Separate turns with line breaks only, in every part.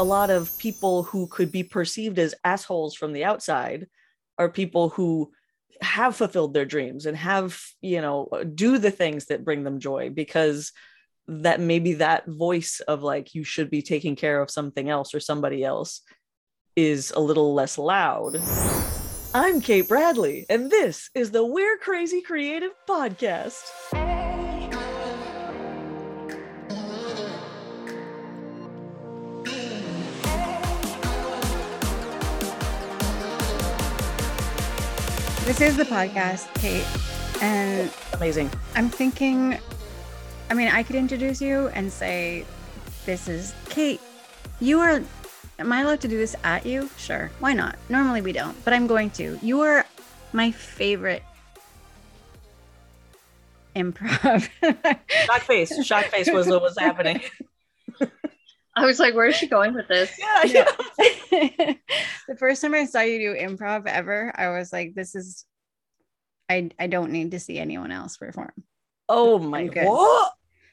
a lot of people who could be perceived as assholes from the outside are people who have fulfilled their dreams and have you know do the things that bring them joy because that maybe that voice of like you should be taking care of something else or somebody else is a little less loud. I'm Kate Bradley, and this is the We're Crazy Creative podcast.
This is the podcast, Kate. And
amazing.
I'm thinking, I mean, I could introduce you and say, This is Kate. You are, am I allowed to do this at you? Sure. Why not? Normally we don't, but I'm going to. You are my favorite improv.
shock face. Shock face was what was happening.
I was like, where is she going with this?
Yeah, yeah.
the first time I saw you do improv ever, I was like, this is I I don't need to see anyone else perform.
Oh my god.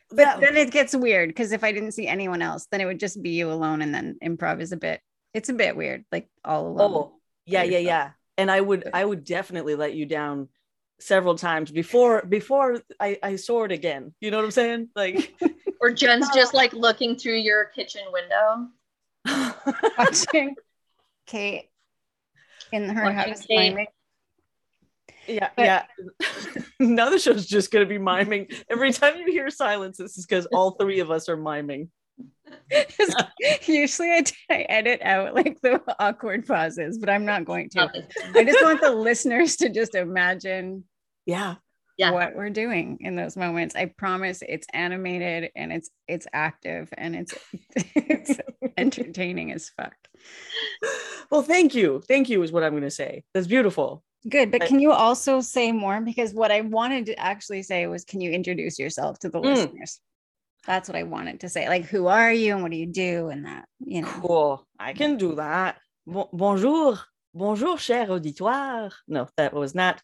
But that... then it gets weird because if I didn't see anyone else, then it would just be you alone and then improv is a bit it's a bit weird, like all alone.
Oh, yeah, yeah, yeah. And I would I would definitely let you down several times before before I, I saw it again. You know what I'm saying? Like
or Jen's just like looking through your kitchen window.
Watching Kate in her Watching house Kate. miming.
Yeah, but, yeah. now the show's just gonna be miming. Every time you hear silence, this is because all three of us are miming.
Usually I, I edit out like the awkward pauses, but I'm not going to. I just want the listeners to just imagine
yeah
yeah. what we're doing in those moments. I promise it's animated and it's it's active and it's it's entertaining as fuck.
Well, thank you. Thank you is what I'm going to say. That's beautiful.
Good, but can you also say more because what I wanted to actually say was can you introduce yourself to the mm. listeners? That's what I wanted to say. Like who are you and what do you do and that, you know.
Cool. I can do that. Bon- bonjour. Bonjour cher auditoire. No, that was not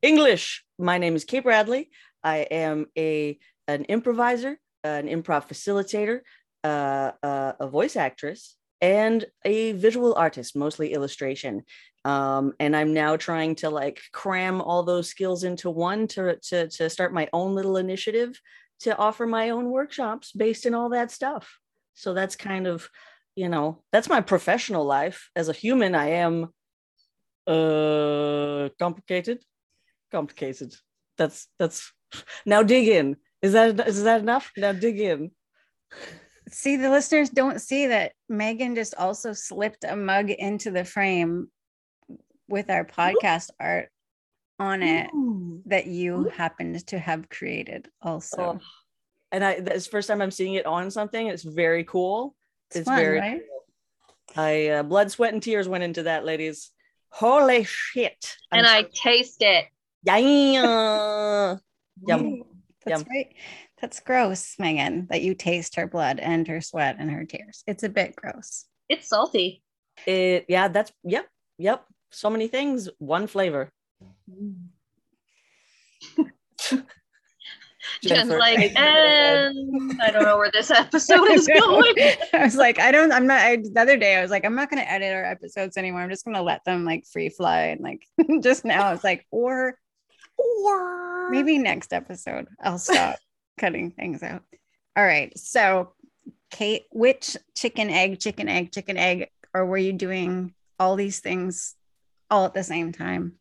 English. My name is Kate Bradley. I am a an improviser, an improv facilitator, uh, uh, a voice actress, and a visual artist, mostly illustration. Um, and I'm now trying to like cram all those skills into one to, to to start my own little initiative to offer my own workshops based in all that stuff. So that's kind of, you know, that's my professional life. As a human, I am uh complicated complicated. That's that's now dig in. Is that is that enough? Now dig in.
See, the listeners don't see that Megan just also slipped a mug into the frame with our podcast Ooh. art on it Ooh. that you Ooh. happened to have created also. Oh.
And I it's the first time I'm seeing it on something. It's very cool.
It's, it's fun, very right?
cool. I uh, blood, sweat, and tears went into that, ladies. Holy shit.
I'm and I taste it.
Yeah.
Yum. That's Yum. right. That's gross, Megan, that you taste her blood and her sweat and her tears. It's a bit gross.
It's salty.
It yeah, that's yep, yep. So many things, one flavor.
Jen's like, and I don't know where this episode is going.
I was like, I don't, I'm not, I, the other day I was like, I'm not going to edit our episodes anymore. I'm just going to let them like free fly. And like, just now I was like, or or maybe next episode I'll stop cutting things out. All right. So, Kate, which chicken, egg, chicken, egg, chicken, egg, or were you doing all these things all at the same time?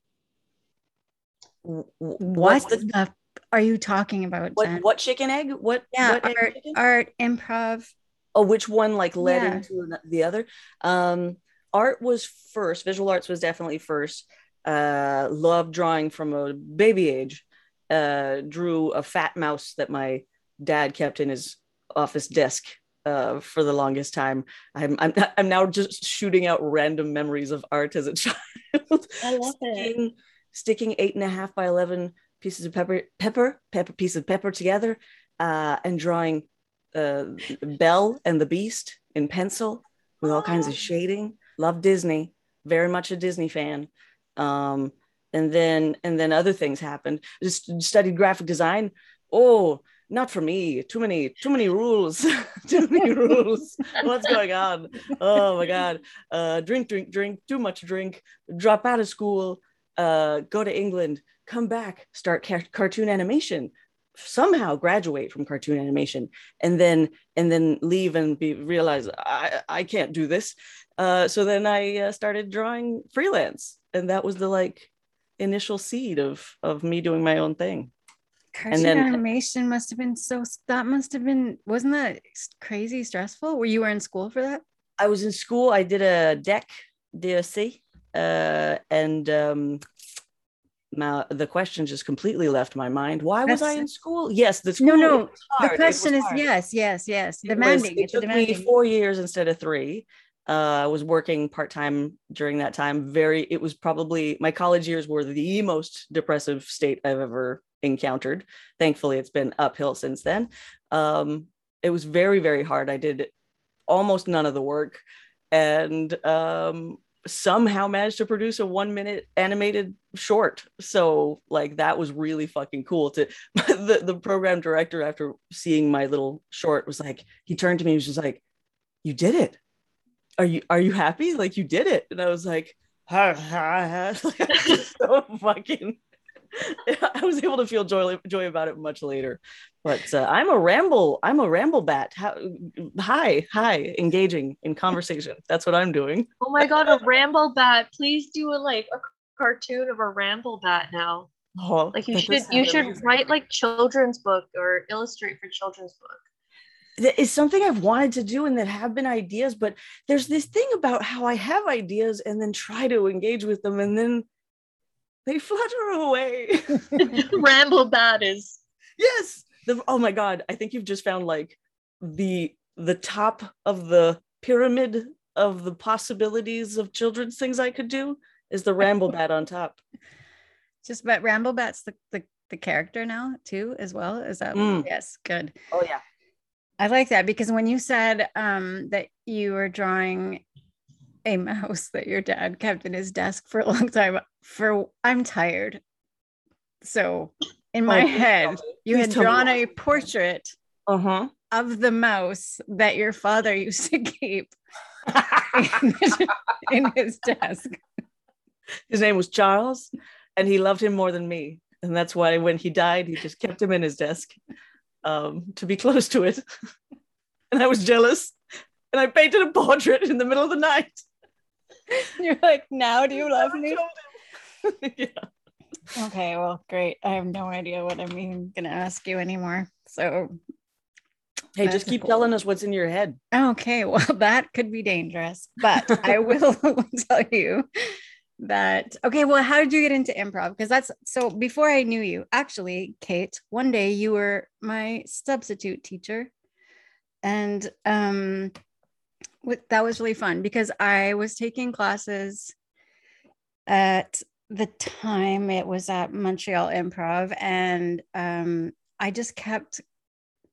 What the are you talking about?
What, what chicken egg? What?
Yeah,
what
art, art, improv.
Oh, which one like led yeah. into the other? Um, art was first. Visual arts was definitely first uh, loved drawing from a baby age. Uh, drew a fat mouse that my dad kept in his office desk uh, for the longest time. I'm, I'm, I'm now just shooting out random memories of art as a child.
I love
sticking, it. Sticking eight and a half by 11 pieces of pepper, pepper, pepper, piece of pepper together uh, and drawing uh, Belle and the Beast in pencil with all kinds of shading. Love Disney. Very much a Disney fan um, and then and then other things happened just studied graphic design oh not for me. Too many, too many rules. too many rules. What's going on? Oh my god. Uh, drink, drink, drink. Too much drink. Drop out of school. Uh, go to England. Come back. Start ca- cartoon animation. Somehow graduate from cartoon animation, and then and then leave and be realize I I can't do this. Uh, so then I uh, started drawing freelance, and that was the like initial seed of of me doing my own thing.
Cartoon
then-
animation must have been so. That must have been. Wasn't that crazy stressful? Were you were in school for that?
I was in school. I did a DEC, DSC, uh, and um, now the question just completely left my mind. Why was I in school? Yes, the school.
no,
it was hard.
the question is
hard.
yes, yes, yes.
It was-
Demanding.
It
it's a
took me
demanding.
four years instead of three. Uh, I was working part time during that time. Very, it was probably my college years were the most depressive state I've ever encountered. Thankfully, it's been uphill since then. Um, it was very, very hard. I did almost none of the work, and um, somehow managed to produce a one minute animated short. So, like, that was really fucking cool. To the the program director, after seeing my little short, was like, he turned to me, and was just like, "You did it." Are you are you happy like you did it and i was like ha, ha, ha. Like, I was so fucking i was able to feel joy joy about it much later but uh, i'm a ramble i'm a ramble bat How, hi hi engaging in conversation that's what i'm doing
Oh my god, a ramble bat. Please do a like a cartoon of a ramble bat now.
oh,
Like you should you
sound
should
amazing.
write like children's book or illustrate for children's book.
That is something I've wanted to do and that have been ideas, but there's this thing about how I have ideas and then try to engage with them and then they flutter away.
ramble bat is
yes. The, oh my God. I think you've just found like the the top of the pyramid of the possibilities of children's things I could do is the ramble bat on top.
Just but Ramblebat's the, the the character now too as well. Is that
Mm.
yes, good.
Oh yeah.
I like that because when you said um that you were drawing a mouse that your dad kept in his desk for a long time, for I'm tired. So in my
Oh,
head, you had drawn a portrait
Uh-huh.
of the mouse that your father used to keep in his desk.
his name was Charles, and he loved him more than me. And that's why when he died, he just kept him in his desk um, to be close to it. and I was jealous. And I painted a portrait in the middle of the night.
You're like, now do you love me?
yeah.
Okay, well, great. I have no idea what I'm even gonna ask you anymore. So
Hey, just keep
cool.
telling us what's in your head.
Okay, well, that could be dangerous, but I will tell you that. Okay, well, how did you get into improv? Because that's so before I knew you, actually, Kate, one day you were my substitute teacher. And um, with, that was really fun because I was taking classes at the time, it was at Montreal Improv, and um, I just kept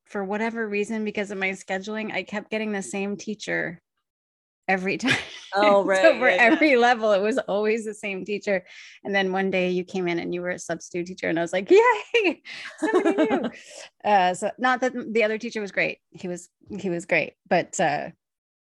for whatever reason, because of my scheduling, I kept getting the same teacher every time.
Oh,
So
right,
for
yeah, yeah.
every level, it was always the same teacher. And then one day you came in and you were a substitute teacher, and I was like, "Yay, somebody new!" uh, so not that the other teacher was great; he was he was great, but uh,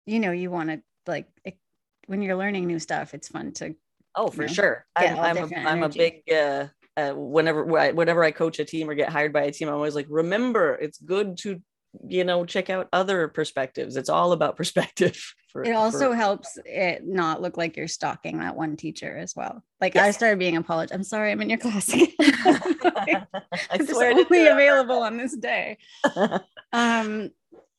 you know, you want to like it, when you're learning new stuff, it's fun to
Oh, for
know,
sure. I'm, I'm, a, I'm a big, uh, uh, whenever, whenever I coach a team or get hired by a team, I'm always like, remember, it's good to, you know, check out other perspectives. It's all about perspective. For,
it also
for-
helps it not look like you're stalking that one teacher as well. Like I started being apologized. I'm sorry, I'm in your class.
I
I'm
swear
only available on this day. Um,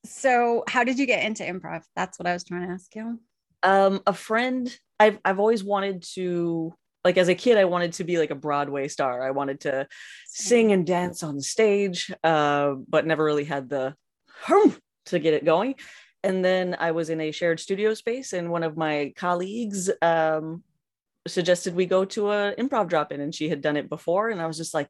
so how did you get into improv? That's what I was trying to ask you.
um a friend i've i've always wanted to like as a kid i wanted to be like a broadway star i wanted to sing and dance on stage uh but never really had the to get it going. And then i was in a shared studio space and one of my colleagues um suggested we go to a improv drop-in and she had done it before and i was just like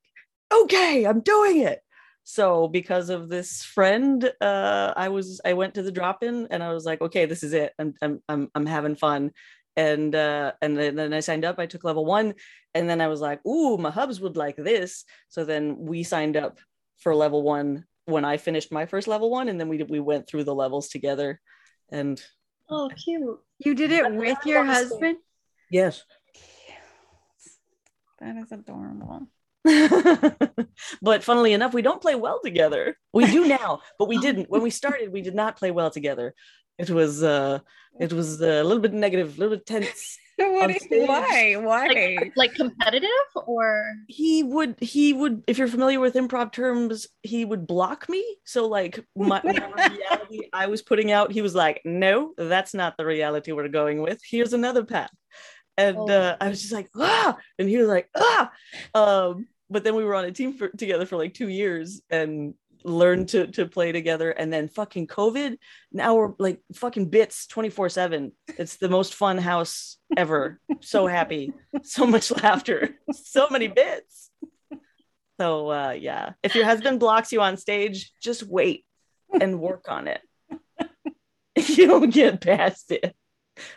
okay i'm doing it. So because of this friend uh i was i went to the drop-in and i was like okay this is it. I'm i'm i'm, I'm having fun. And uh and then, then i signed up. I took level one and then i was like ooh my hubs would like this. So then we signed up for level one when I finished my first level one, and then we we went through the levels together. And
Oh, cute.
You did it with your husband?
yes,
That is adorable.
but funnily enough, we don't play well together. We do now, but we didn't when we started. We did not play well together. It was uh, it was uh, a little bit negative, a little bit tense.
What
On
is-
stage.
why? Why?
Like, like competitive or
He would he would if you're familiar with improv terms, he would block me. So like my reality I was putting out, he was like, "No, that's not the reality we're going with. Here's another path." And
Oh.
uh, I was just like, "Ah!" And he was like, "Ah!" Um, but then we were on a team for, together for like two years and learned to to play together. And then fucking COVID, now we're like fucking bits 24 seven. It's the most fun house ever. so happy, so much laughter, so many bits. So uh, yeah, if your husband blocks you on stage, just wait and work on it. You'll get past it,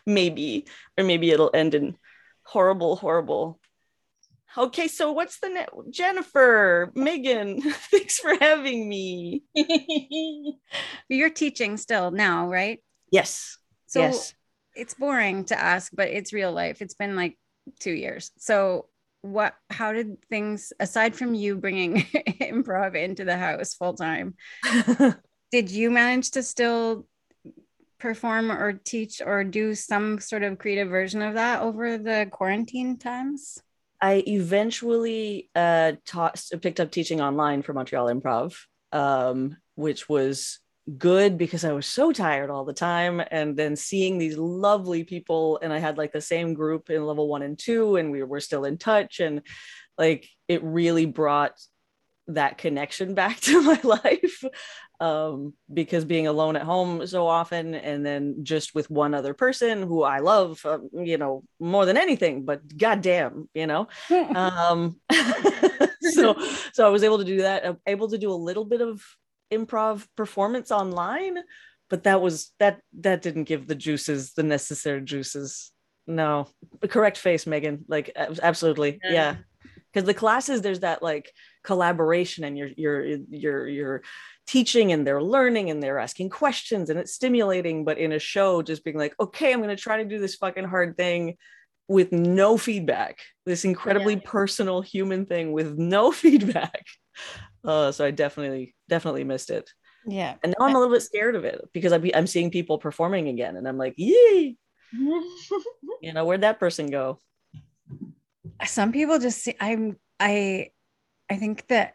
maybe, or maybe it'll end in horrible, horrible. Okay, so what's the net? Jennifer, Megan, thanks for having me.
You're teaching still now, right?
Yes,
So
yes.
it's boring to ask, but it's real life. It's been like two years. So what? How did things aside from you bringing improv into the house full time? Did you manage to still perform or teach or do some sort of creative version of that over the quarantine times?
I eventually uh, picked up teaching online for Montreal Improv, um, which was good because I was so tired all the time. And then seeing these lovely people, and I had like the same group in level one and two, and we were still in touch. And like it really brought that connection back to my life um, because being alone at home so often and then just with one other person who I love, um, you know, more than anything, but goddamn, you know, um so so i was able to do that I'm able to do a little bit of improv performance online but that was that that didn't give the juices the necessary juices. No. Correct face megan. Like absolutely.
Yeah.
yeah. Because the classes there's that like collaboration and you're you're you're you're teaching and they're learning and they're asking questions and it's stimulating but in a show just being like okay i'm going to try to do this fucking hard thing with no feedback this incredibly
Yeah.
personal human thing with no feedback uh, so i definitely definitely missed it
yeah.
and now i'm a little bit scared of it because I'm, I'm seeing people performing again and i'm like yee you know where'd that person go
some people just see i'm i i think that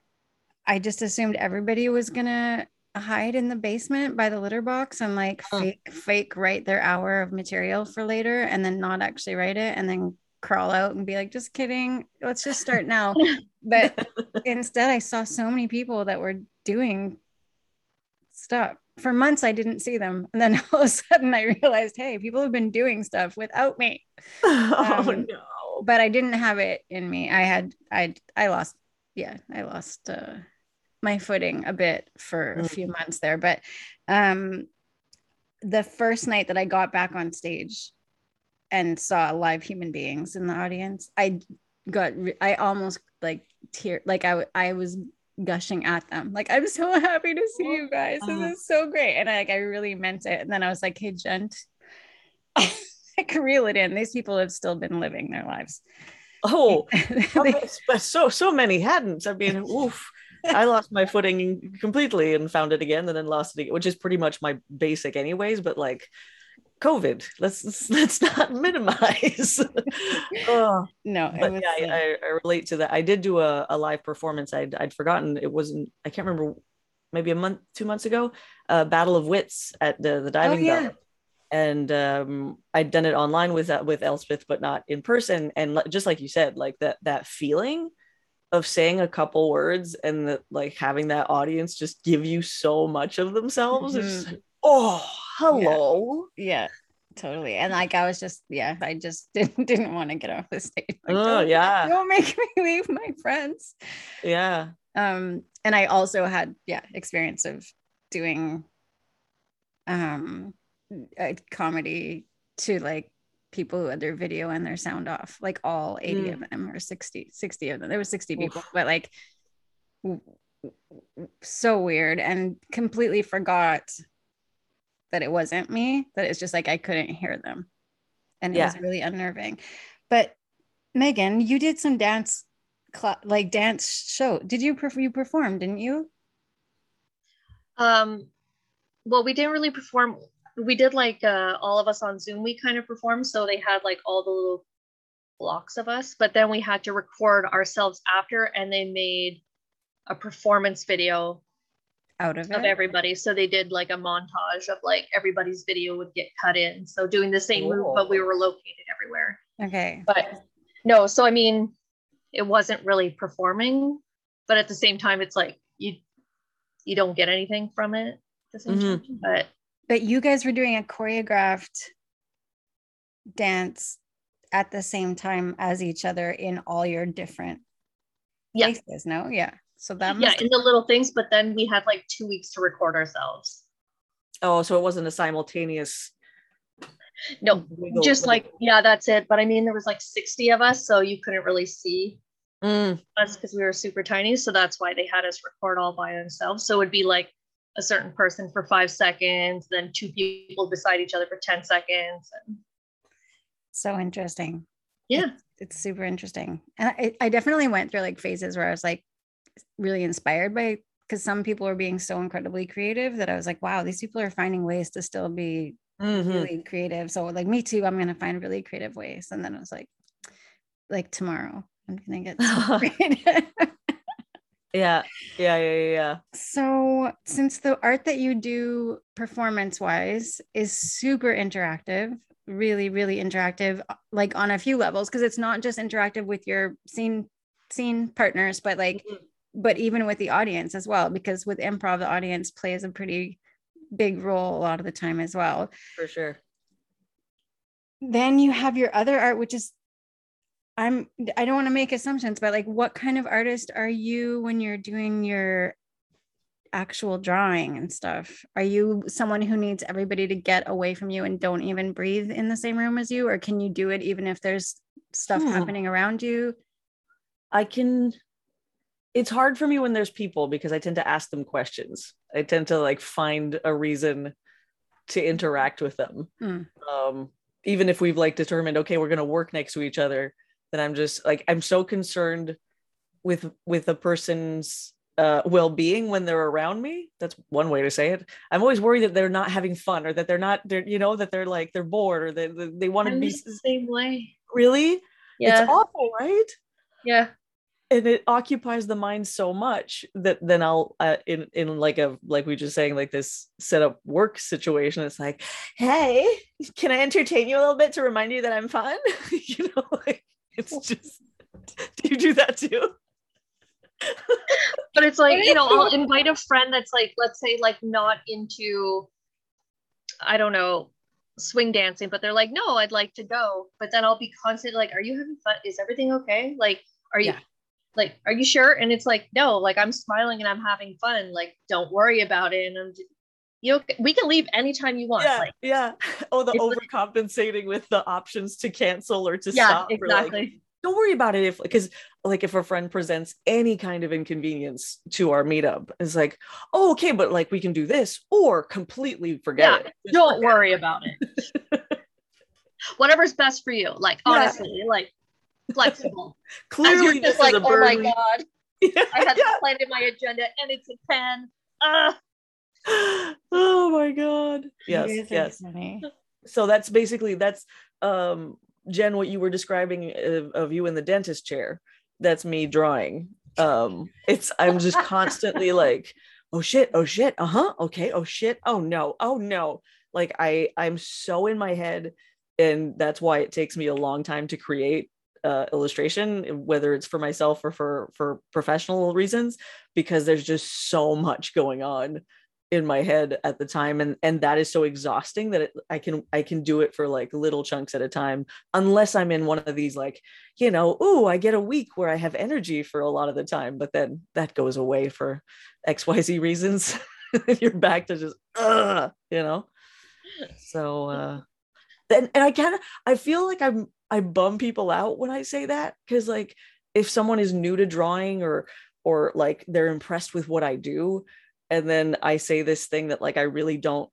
i just assumed everybody was gonna hide in the basement by the litter box and like
Mm.
fake fake write their hour of material for later and then not actually write it and then crawl out and be like just kidding. Let's just start now. But instead i saw so many people that were doing stuff. For months i didn't see them. And then all of a sudden i realized hey people have been doing stuff without me.
Oh
Um,
no.
but I didn't have it in me. I had I I lost yeah, I lost uh my footing a bit for a
Mm.
few months there, but um the first night that I got back on stage and saw live human beings in the audience, I got re- I almost like tear like I w- I was gushing at them. Like I'm so happy to see you guys. This is so great. And I like I really meant it. And then I was like, hey gent, I can reel it in. These people have still been living their lives.
Oh but so so many hadn't i mean oof i lost my footing completely and found it again and then lost it again, which is pretty much my basic anyways but like covid let's let's, not minimize oh.
no,
but
was,
yeah,
uh,
I, I, relate to that. I did do a, a live performance. I'd, I'd forgotten it wasn't. I can't remember. Maybe a month, two months ago, uh, Battle of Wits at the the diving
yeah.
bell, and um, I'd done it online with uh, with Elspeth, but not in person. And just like you said, like that that feeling of saying a couple words and that like having that audience just give you so much of themselves. Just like, oh, hello.
yeah, totally. And like I was just, yeah, I just didn't didn't want to get off the stage. Like,
Oh,
don't,
yeah.
don't make me leave my friends.
Yeah.
Um, and I also had, yeah, experience of doing um a comedy to like people who had their video and their sound off, like all 80
Mm.
of them or 60, 60 of them. There were 60
Oof.
people, but like so weird and completely forgot that it wasn't me, that it's just like I couldn't hear them. And it
Yeah.
was really unnerving. But Megan, you did some dance cla like dance show. Did you perf- you perform, didn't you?
Um, well, we didn't really perform. We did like uh, all of us on Zoom. We kind of performed, so they had like all the little blocks of us, but then we had to record ourselves after, and they made a performance video
Out of it.
of everybody. So they did like a montage of like everybody's video would get cut in. So doing the same move, but we were located everywhere.
okay.
But no, so I mean, it wasn't really performing, but at the same time, it's like you you don't get anything from it. At the same
Mhm.
time. But
But you guys were doing a choreographed dance at the same time as each other in all your different
Yeah.
places, no? Yeah. So that
yeah, in the little things, but then we had like two weeks to record ourselves.
Oh, so it wasn't a simultaneous.
No,
wiggle-
just like yeah, that's it. But I mean, there was like 60 of us, so you couldn't really see
Mm,
us because we were super tiny. So that's why they had us record all by themselves. So it'd be like a certain person for five seconds, then two people beside each other for 10 seconds. And
so interesting.
yeah.
It's super interesting. And I, I definitely went through like phases where I was like really inspired by because some people were being so incredibly creative that I was like, wow, these people are finding ways to still be
mhm.
really creative. So like me too, I'm gonna find really creative ways. And then I was like, like tomorrow, I'm gonna get so creative.
Yeah, yeah, yeah, yeah,
so since the art that you do performance wise is super interactive, really, really interactive, uh, like on a few levels, because it's not just interactive with your scene scene partners, but like
Mhm.
but even with the audience as well, because with improv, the audience plays a pretty big role a lot of the time as well.
for sure.
then you have your other art which is i'm i don't want to make assumptions but like what kind of artist are you when you're doing your actual drawing and stuff are you someone who needs everybody to get away from you and don't even breathe in the same room as you or can you do it even if there's stuff
Hmm.
happening around you
I can. It's hard for me when there's people because I tend to ask them questions. I tend to like find a reason to interact with them.
Mm.
Um, even if we've like determined, okay, we're gonna work next to each other, then I'm just like I'm so concerned with with a person's uh, well-being when they're around me. That's one way to say it. I'm always worried that they're not having fun or that they're not, they're you know that they're like they're bored or that they, they want to be
the same way.
really.
Yeah.
It's awful, right?
yeah.
and it occupies the mind so much that then I'll uh, in in like a like we just saying like this set up work situation. It's like, hey, can I entertain you a little bit to remind you that I'm fun? you know, like it's just. Do you do that too?
but it's like you know i'll invite a friend that's like let's say like not into i don't know swing dancing but they're like no i'd like to go but then i'll be constantly like are you having fun is everything okay like are you
Yeah.
like are you sure and it's like no like i'm smiling and i'm having fun like don't worry about it and i'm just, you know we can leave anytime you want
yeah,
like
yeah. Oh, the
like-
overcompensating with the options to cancel or to
yeah
stop. or, like,
exactly
don't worry about it if because like if a friend presents any kind of inconvenience to our meetup it's like oh okay but like we can do this or completely forget
Yeah,
it Just
don't
forget
worry about it whatever's best for you like
Yeah.
honestly like flexible
clearly
just like
is a
oh my god
yeah,
I had
yeah.
to plan in my agenda and it's a 10. Uh,
oh my god. Yes
You guys are
yes.
funny.
so that's basically that's um jen what you were describing of, of you in the dentist chair. That's me drawing. Um it's i'm just constantly like oh shit oh shit uh-huh okay oh shit oh no oh no. Like i i'm so in my head and that's why it takes me a long time to create uh, illustration whether it's for myself or for for professional reasons because there's just so much going on in my head at the time and and that is so exhausting that it, i can i can do it for like little chunks at a time unless i'm in one of these like you know oh i get a week where i have energy for a lot of the time but then that goes away for xyz reasons you're back to just uh you know so uh then and i kind of i feel like i'm i bum people out when i say that because like if someone is new to drawing or or like they're impressed with what I do. And then I say this thing that like I really don't,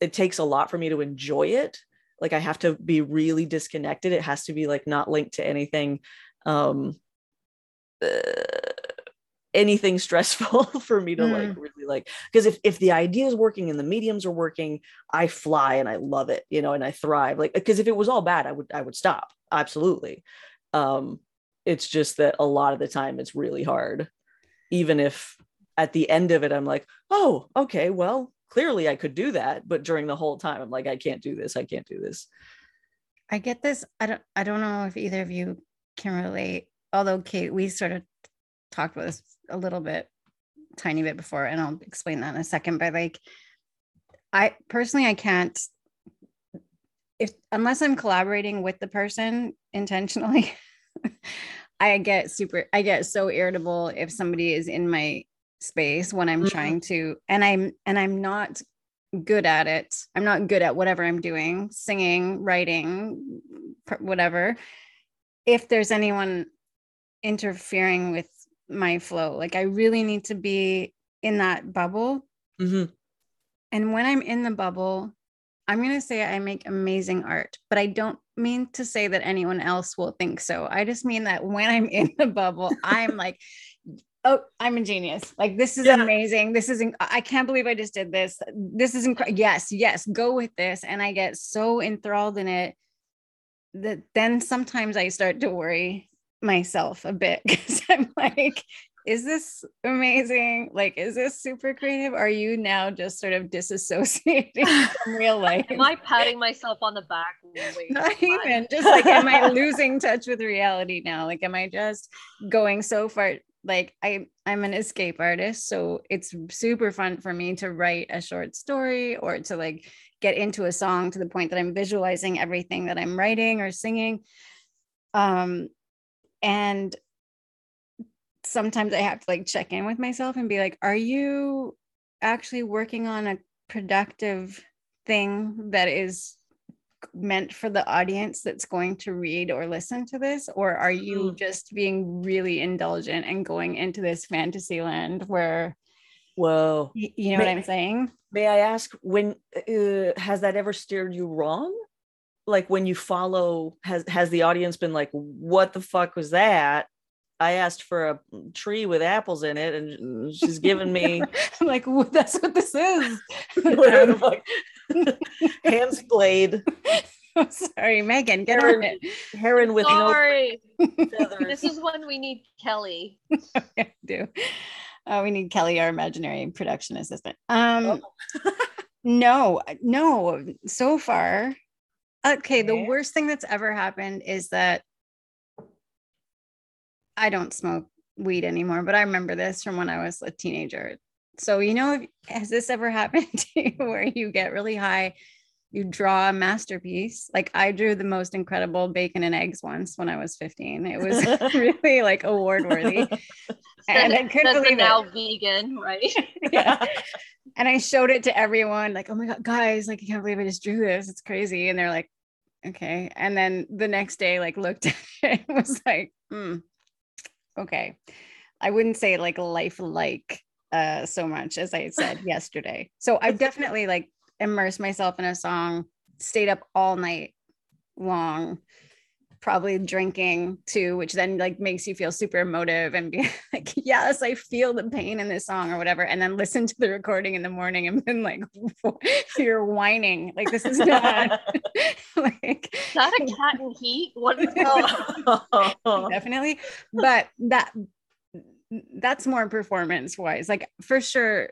it takes a lot for me to enjoy it. Like I have to be really disconnected. It has to be like not linked to anything um uh, anything stressful for me to mm. like really like because if if the idea is working and the mediums are working i fly and i love it you know and i thrive like because if it was all bad i would i would stop absolutely um it's just that a lot of the time it's really hard even if at the end of it i'm like oh okay well clearly i could do that. But during the whole time i'm like i can't do this i can't do this.
I get this i don't i don't know if either of you can relate although kate we sort of talked about this a little bit tiny bit before and i'll explain that in a second but like i personally i can't if unless i'm collaborating with the person intentionally i get super i get so irritable if somebody is in my space when i'm mm-hmm. trying to and i'm and i'm not good at it i'm not good at whatever i'm doing singing writing whatever if there's anyone interfering with my flow. Like I really need to be in that bubble. Mm-hmm. And when I'm in the bubble, I'm going to say I make amazing art, but I don't mean to say that anyone else will think so. I just mean that when I'm in the bubble, I'm like, oh, I'm a genius. Like, this is yeah. amazing. This is, inc- I can't believe I just did this. This is incredible. Yes, yes, go with this. And I get so enthralled in it that then sometimes I start to worry myself a bit because I'm like, is this amazing? Like, is this super creative? Are you now just sort of disassociating from real life?
Am I patting myself on the back?
Not even just like, am I losing touch with reality now? Like, am I just going so far? Like, I I'm an escape artist, so it's super fun for me to write a short story or to like get into a song to the point that I'm visualizing everything that I'm writing or singing. Um, and sometimes I have to like check in with myself and be like, are you actually working on a productive thing that is meant for the audience that's going to read or listen to this? Or are you mm. just being really indulgent and going into this fantasy land where,
whoa,
you, you know may, what I'm saying?
May I ask, when uh, has that ever steered you wrong? like when you follow has has the audience been like what the fuck was that i asked for a tree with apples in it and she's giving me
i'm like well, that's what this is.
Hands blade.
Oh, sorry megan get heron, on it.
heron with sorry.
no feathers. this is when we need kelly.
Okay, do. Uh, we need kelly our imaginary production assistant. Um oh. no no so far Okay, the worst thing that's ever happened is that I don't smoke weed anymore, but I remember this from when I was a teenager. So, you know, has this ever happened to you where you get really high, you draw a masterpiece? Like I drew the most incredible bacon and eggs once when I was 15. It was really like award worthy.
and I couldn't believe now it. vegan, right?
yeah. And I showed it to everyone, like, oh my God, guys, like, I can't believe I just drew this. It's crazy. And they're like, okay and then the next day like looked at it and was like hmm, okay. I wouldn't say like life like uh so much as i said yesterday. So i've definitely like immersed myself in a song stayed up all night long probably drinking too, which then like makes you feel super emotive and be like, yes, I feel the pain in this song or whatever. And then listen to the recording in the morning and then like you're whining. Like this is not
like is that a cat in heat? What is
definitely. But that that's more performance wise. Like for sure,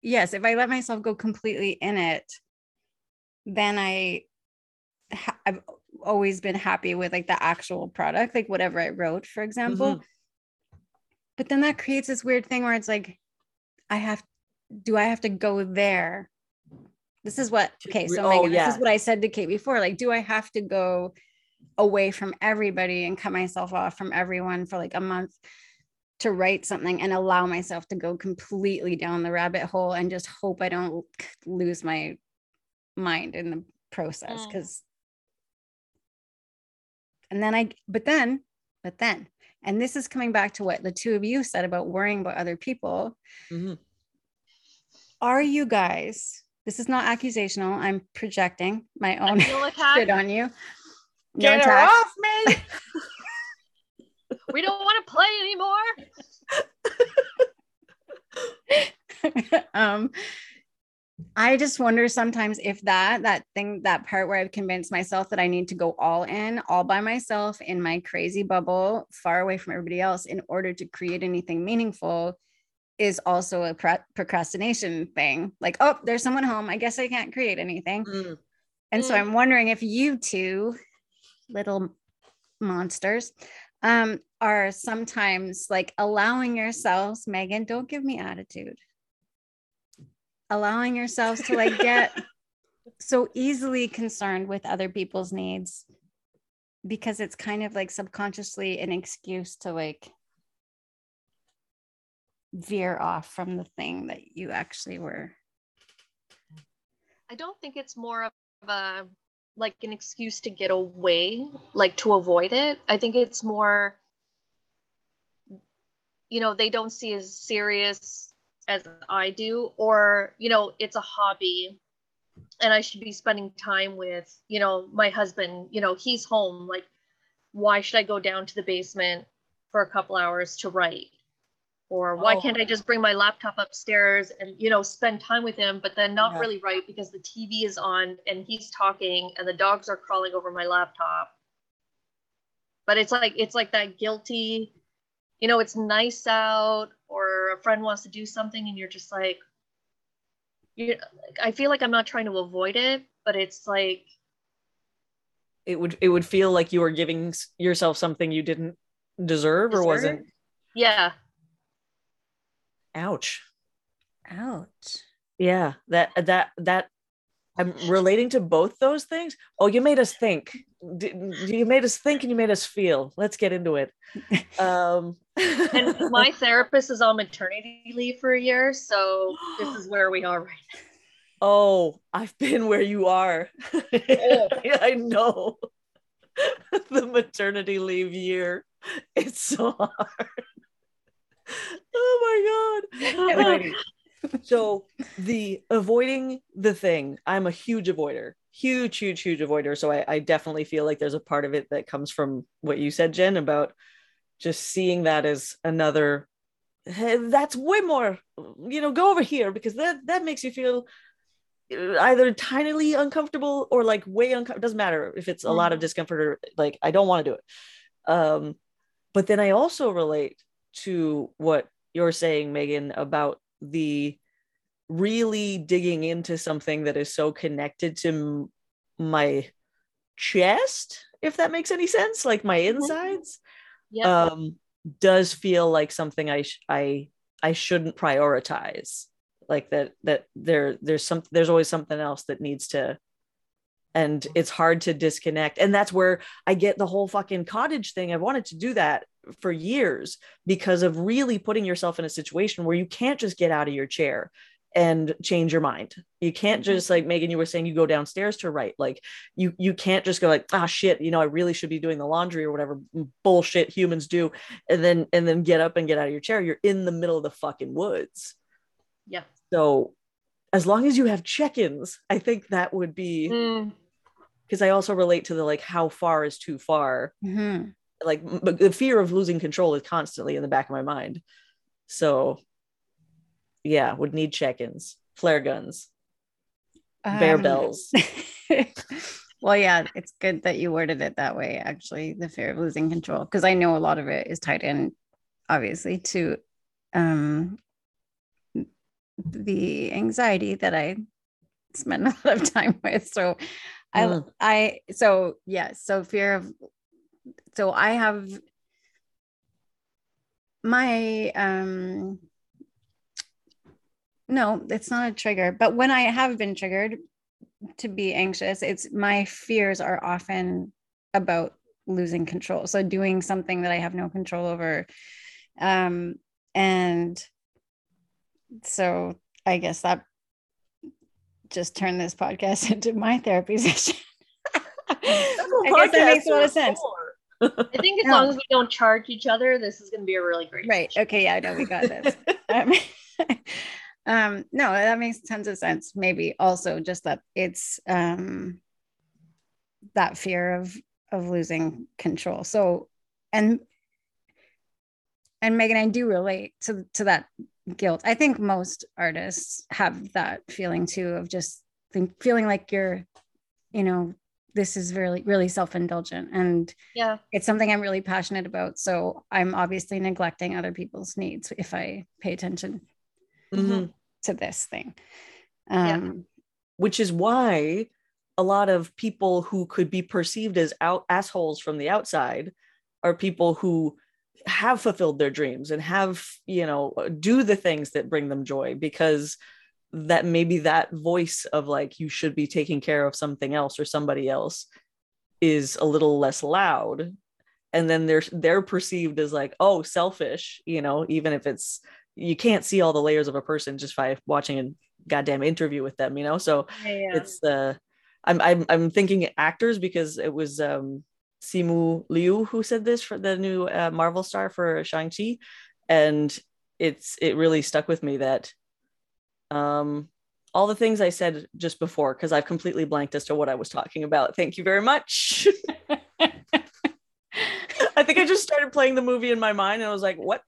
yes, if I let myself go completely in it, then I I've always been happy with like the actual product, like whatever I wrote, for example. Mm-hmm. But then that creates this weird thing where it's like, I have, do I have to go there? This is what, okay, so oh, Megan, yeah. this is what I said to Kate before. Like, do I have to go away from everybody and cut myself off from everyone for like a month to write something and allow myself to go completely down the rabbit hole and just hope I don't lose my mind in the process because mm and then I, but then But then, and this is coming back to what the two of you said about worrying about other people.
Mhm.
Are you guys, this is not accusational, I'm projecting my own shit on you. No
Get her off me.
We don't want to play anymore.
um i just wonder sometimes if that that thing that part where i've convinced myself that i need to go all in all by myself in my crazy bubble far away from everybody else in order to create anything meaningful is also a pro- procrastination thing like oh there's someone home i guess i can't create anything
Mm.
and so
Mm.
I'm wondering if you two little monsters um, are sometimes like allowing yourselves, Megan, don't give me attitude. Allowing yourselves to like get so easily concerned with other people's needs because it's kind of like subconsciously an excuse to like veer off from the thing that you actually were.
I don't think it's more of a like an excuse to get away, like to avoid it. I think it's more, you know, they don't see as serious as I do, or, you know, it's a hobby and I should be spending time with, you know, my husband, you know, he's home. Like, why should I go down to the basement for a couple hours to write? Or why
Oh.
can't I just bring my laptop upstairs and, you know, spend time with him, but then not
Yeah.
really write because the TV is on and he's talking and the dogs are crawling over my laptop. But it's like, it's like that guilty, you know, it's nice out a friend wants to do something and you're just like, you I feel like I'm not trying to avoid it, but it's like,
It would it would feel like you were giving yourself something you didn't deserve, or wasn't.
yeah,
Ouch.
Ouch.
Yeah, that that that I'm relating to both those things. Oh, you made us think. You made us think and you made us feel. Let's get into it. Um
and my therapist is on maternity leave for a year, so this is where we are right now.
Oh, I've been where you are. yeah, I know. the maternity leave year. It's so hard. Oh my god. So the avoiding the thing i'm a huge avoider huge huge huge avoider. So I, I definitely feel like there's a part of it that comes from what you said jen about just seeing that as another "Hey, that's way more you know go over here because that that makes you feel either tinily uncomfortable or like way uncomfortable doesn't matter if it's a lot of discomfort or like i don't want to do it. Um but then i also relate to what you're saying megan about the really digging into something that is so connected to m- my chest if that makes any sense like my insides
Yeah.
um does feel like something i sh- i i shouldn't prioritize. Like that that there there's some there's always something else that needs to and it's hard to disconnect. And that's where i get the whole fucking cottage thing. I wanted to do that for years because of really putting yourself in a situation where you can't just get out of your chair and change your mind. You can't just like megan you were saying you go downstairs to write. Like you you can't just go like ah shit you know i really should be doing the laundry or whatever bullshit humans do and then and then get up and get out of your chair. You're in the middle of the fucking woods.
Yeah.
so as long as you have check-ins i think that would be
Mm,
because i also relate to the like how far is too far.
Mhm.
Like but the fear of losing control is constantly in the back of my mind so yeah would need check-ins flare guns bear
Um,
bells
well, yeah, it's good that you worded it that way, actually, the fear of losing control, because I know a lot of it is tied in, obviously, to um, the anxiety that I spend a lot of time with. So I,
Mm.
I, so yeah, so fear of, so I have my, um, no, it's not a trigger, but when I have been triggered to be anxious, it's my fears are often about losing control. So doing something that I have no control over. Um, and so I guess that just turned this podcast into my therapy session. I guess that makes a lot of sense.
I think as
No.
long as we don't charge each other, this is going to be a really great.
right. okay. Yeah I know we got this. Um, um no that makes tons of sense. Maybe also just that it's um that fear of of losing control. So and and megan i do relate to to that guilt. I think most artists have that feeling too of just think, feeling like you're you know this is really really self-indulgent and
Yeah.
it's something I'm really passionate about. So I'm obviously neglecting other people's needs if I pay attention
Mhm.
to this thing.
Yeah.
Um,
Which is why a lot of people who could be perceived as out assholes from the outside are people who have fulfilled their dreams and have you know do the things that bring them joy because that maybe that voice of like you should be taking care of something else or somebody else is a little less loud. And then they're they're perceived as like oh selfish you know even if it's you can't see all the layers of a person just by watching a goddamn interview with them you know? So
Yeah.
it's uh I'm, I'm i'm thinking actors because it was um simu liu who said this for the new uh, marvel star for shang-chi. And it's it really stuck with me that um all the things i said just before because i've completely blanked as to what i was talking about thank you very much i think i just started playing the movie in my mind and i was like what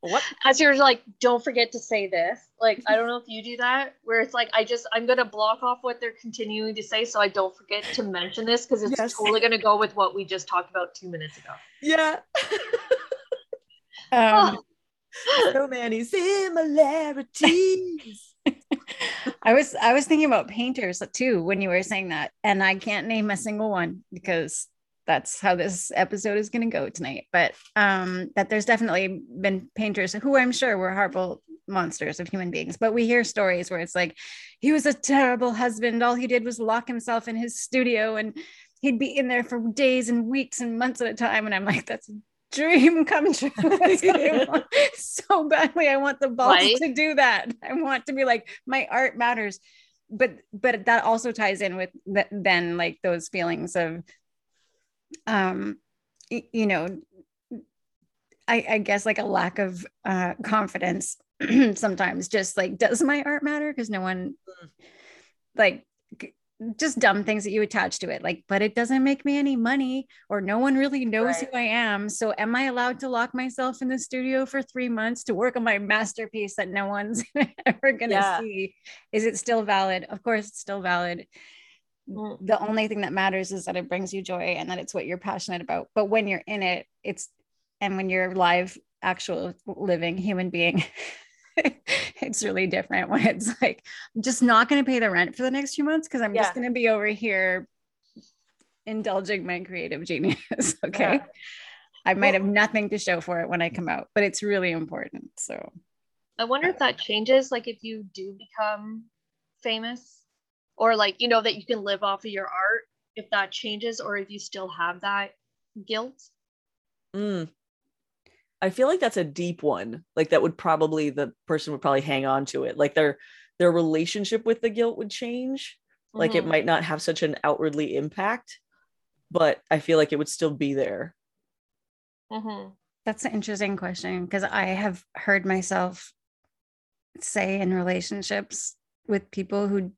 what
As you're like, don't forget to say this. Like, I don't know if you do that, where it's like, I just, I'm going to block off what they're continuing to say so I don't forget to mention this because it's
Yes.
totally going to go with what we just talked about two minutes ago.
yeah
um,
so many similarities
I was I was thinking about painters too when you were saying that, and I can't name a single one because that's how this episode is going to go tonight. But um, that there's definitely been painters who I'm sure were horrible monsters of human beings. But we hear stories where it's like he was a terrible husband. All he did was lock himself in his studio, and he'd be in there for days and weeks and months at a time. And I'm like, that's dream come true. That's what I want so badly. I want the balls
Right?
to do that. I want to be like, my art matters. But but that also ties in with th- then like those feelings of um you know I, I guess like a lack of uh confidence sometimes just like does my art matter because no one like g- just dumb things that you attach to it like but it doesn't make me any money or no one really knows
Right.
who i am so am i allowed to lock myself in the studio for three months to work on my masterpiece that no one's ever gonna
Yeah.
see is it still valid of course it's still valid
Mm.
the only thing that matters is that it brings you joy and that it's what you're passionate about but when you're in it it's and when you're live actual living human being it's really different when it's like i'm just not going to pay the rent for the next few months because i'm
Yeah.
just going to be over here indulging my creative genius okay
Yeah.
i might
Well-
have nothing to show for it when i come out but it's really important so
I wonder if that changes, like if you do become famous or like, you know, that you can live off of your art, if that changes or if you still have that guilt.
Mm. I feel like that's a deep one. Like that would probably the person would probably hang on to it. Like their their relationship with the guilt would change. Like it
Mhm.
might not have such an outwardly impact, but I feel like it would still be there.
Mhm.
That's an interesting question because I have heard myself say in relationships with people who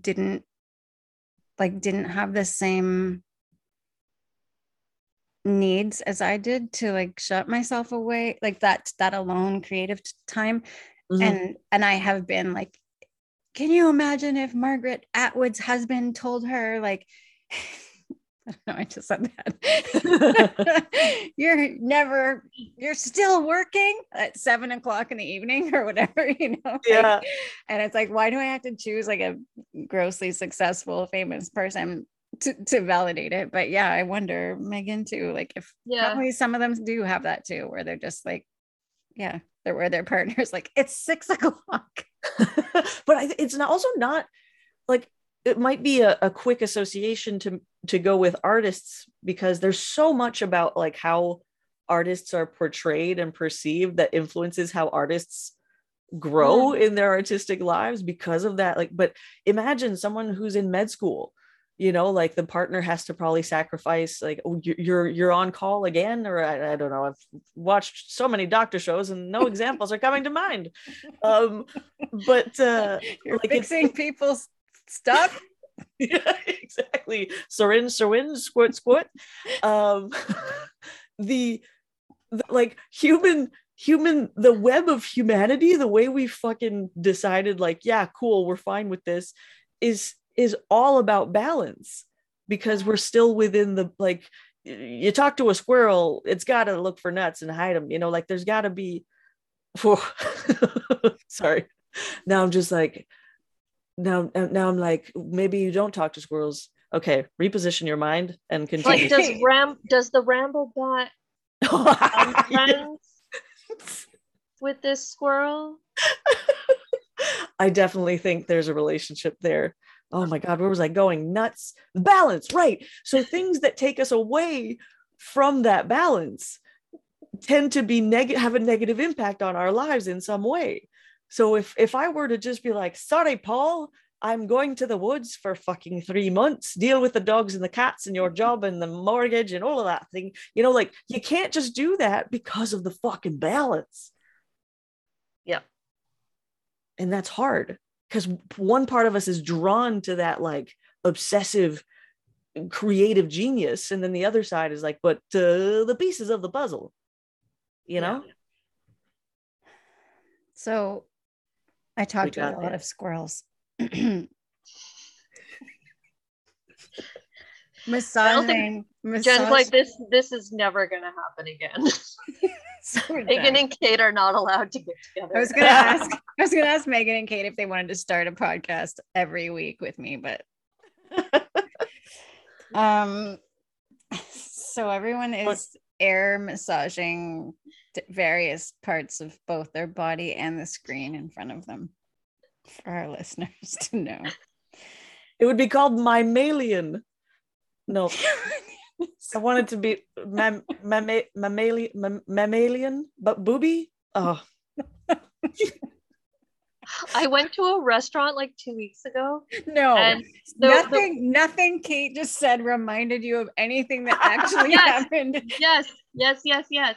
didn't like didn't have the same needs as I did to like shut myself away like that that alone creative time
Mhm.
and and I have been like can you imagine if Margaret Atwood's husband told her like I don't know I just said that you're never you're still working at seven o'clock in the evening or whatever you know like,
Yeah.
and it's like why do I have to choose like a grossly successful famous person to, to validate it but yeah I wonder Megan too like if
Yeah.
probably some of them do have that too where they're just like yeah they're where their partner's like it's six o'clock
but I, it's not also not like it might be a, a quick association to to go with artists because there's so much about like how artists are portrayed and perceived that influences how artists grow in their artistic lives because of that like but imagine someone who's in med school you know like the partner has to probably sacrifice like oh, you- you're you're on call again or I, I don't know i've watched so many doctor shows and no examples are coming to mind um but uh
You're
like it's-
fixing people's stuff.
yeah, exactly. Syringe, syringe, squirt, squirt. Um, the, the like human, human, the web of humanity, the way we fucking decided, like, yeah, cool, we're fine with this, is is all about balance because we're still within the like. You talk to a squirrel, it's got to look for nuts and hide them. You know, like there's got to be. Sorry. Now I'm just like, now now I'm like maybe you don't talk to squirrels. Okay, reposition your mind and continue Like
does Ram does the Ramble bot um, friends with this squirrel?
I definitely think there's a relationship there. Oh my god, where was I going? Nuts. Balance, right. So things that take us away from that balance tend to be negative have a negative impact on our lives in some way. So if if I were to just be like, sorry, Paul, I'm going to the woods for fucking three months, deal with the dogs and the cats and your job and the mortgage and all of that thing, you know, like you can't just do that because of the fucking balance.
Yeah.
And that's hard because one part of us is drawn to that like obsessive creative genius and then the other side is like but uh, the pieces of the puzzle you know
So I talked to a lot
that.
of squirrels. Massaging,
Jen's like this this is never gonna happen again.
So
Megan and Kate are not allowed to get together.
I was gonna ask. I was gonna ask Megan and Kate if they wanted to start a podcast every week with me, but um, so everyone
What-
is air massaging various parts of both their body and the screen in front of them for our listeners to know.
it would be called mammalian no i wanted to be mam- mamma- mammalian mam- mammalian but booby oh
I went to a restaurant like two weeks ago
No,
and the- the-
nothing. nothing Kate just said reminded you of anything that actually
Yes.
happened.
yes, yes, yes, yes.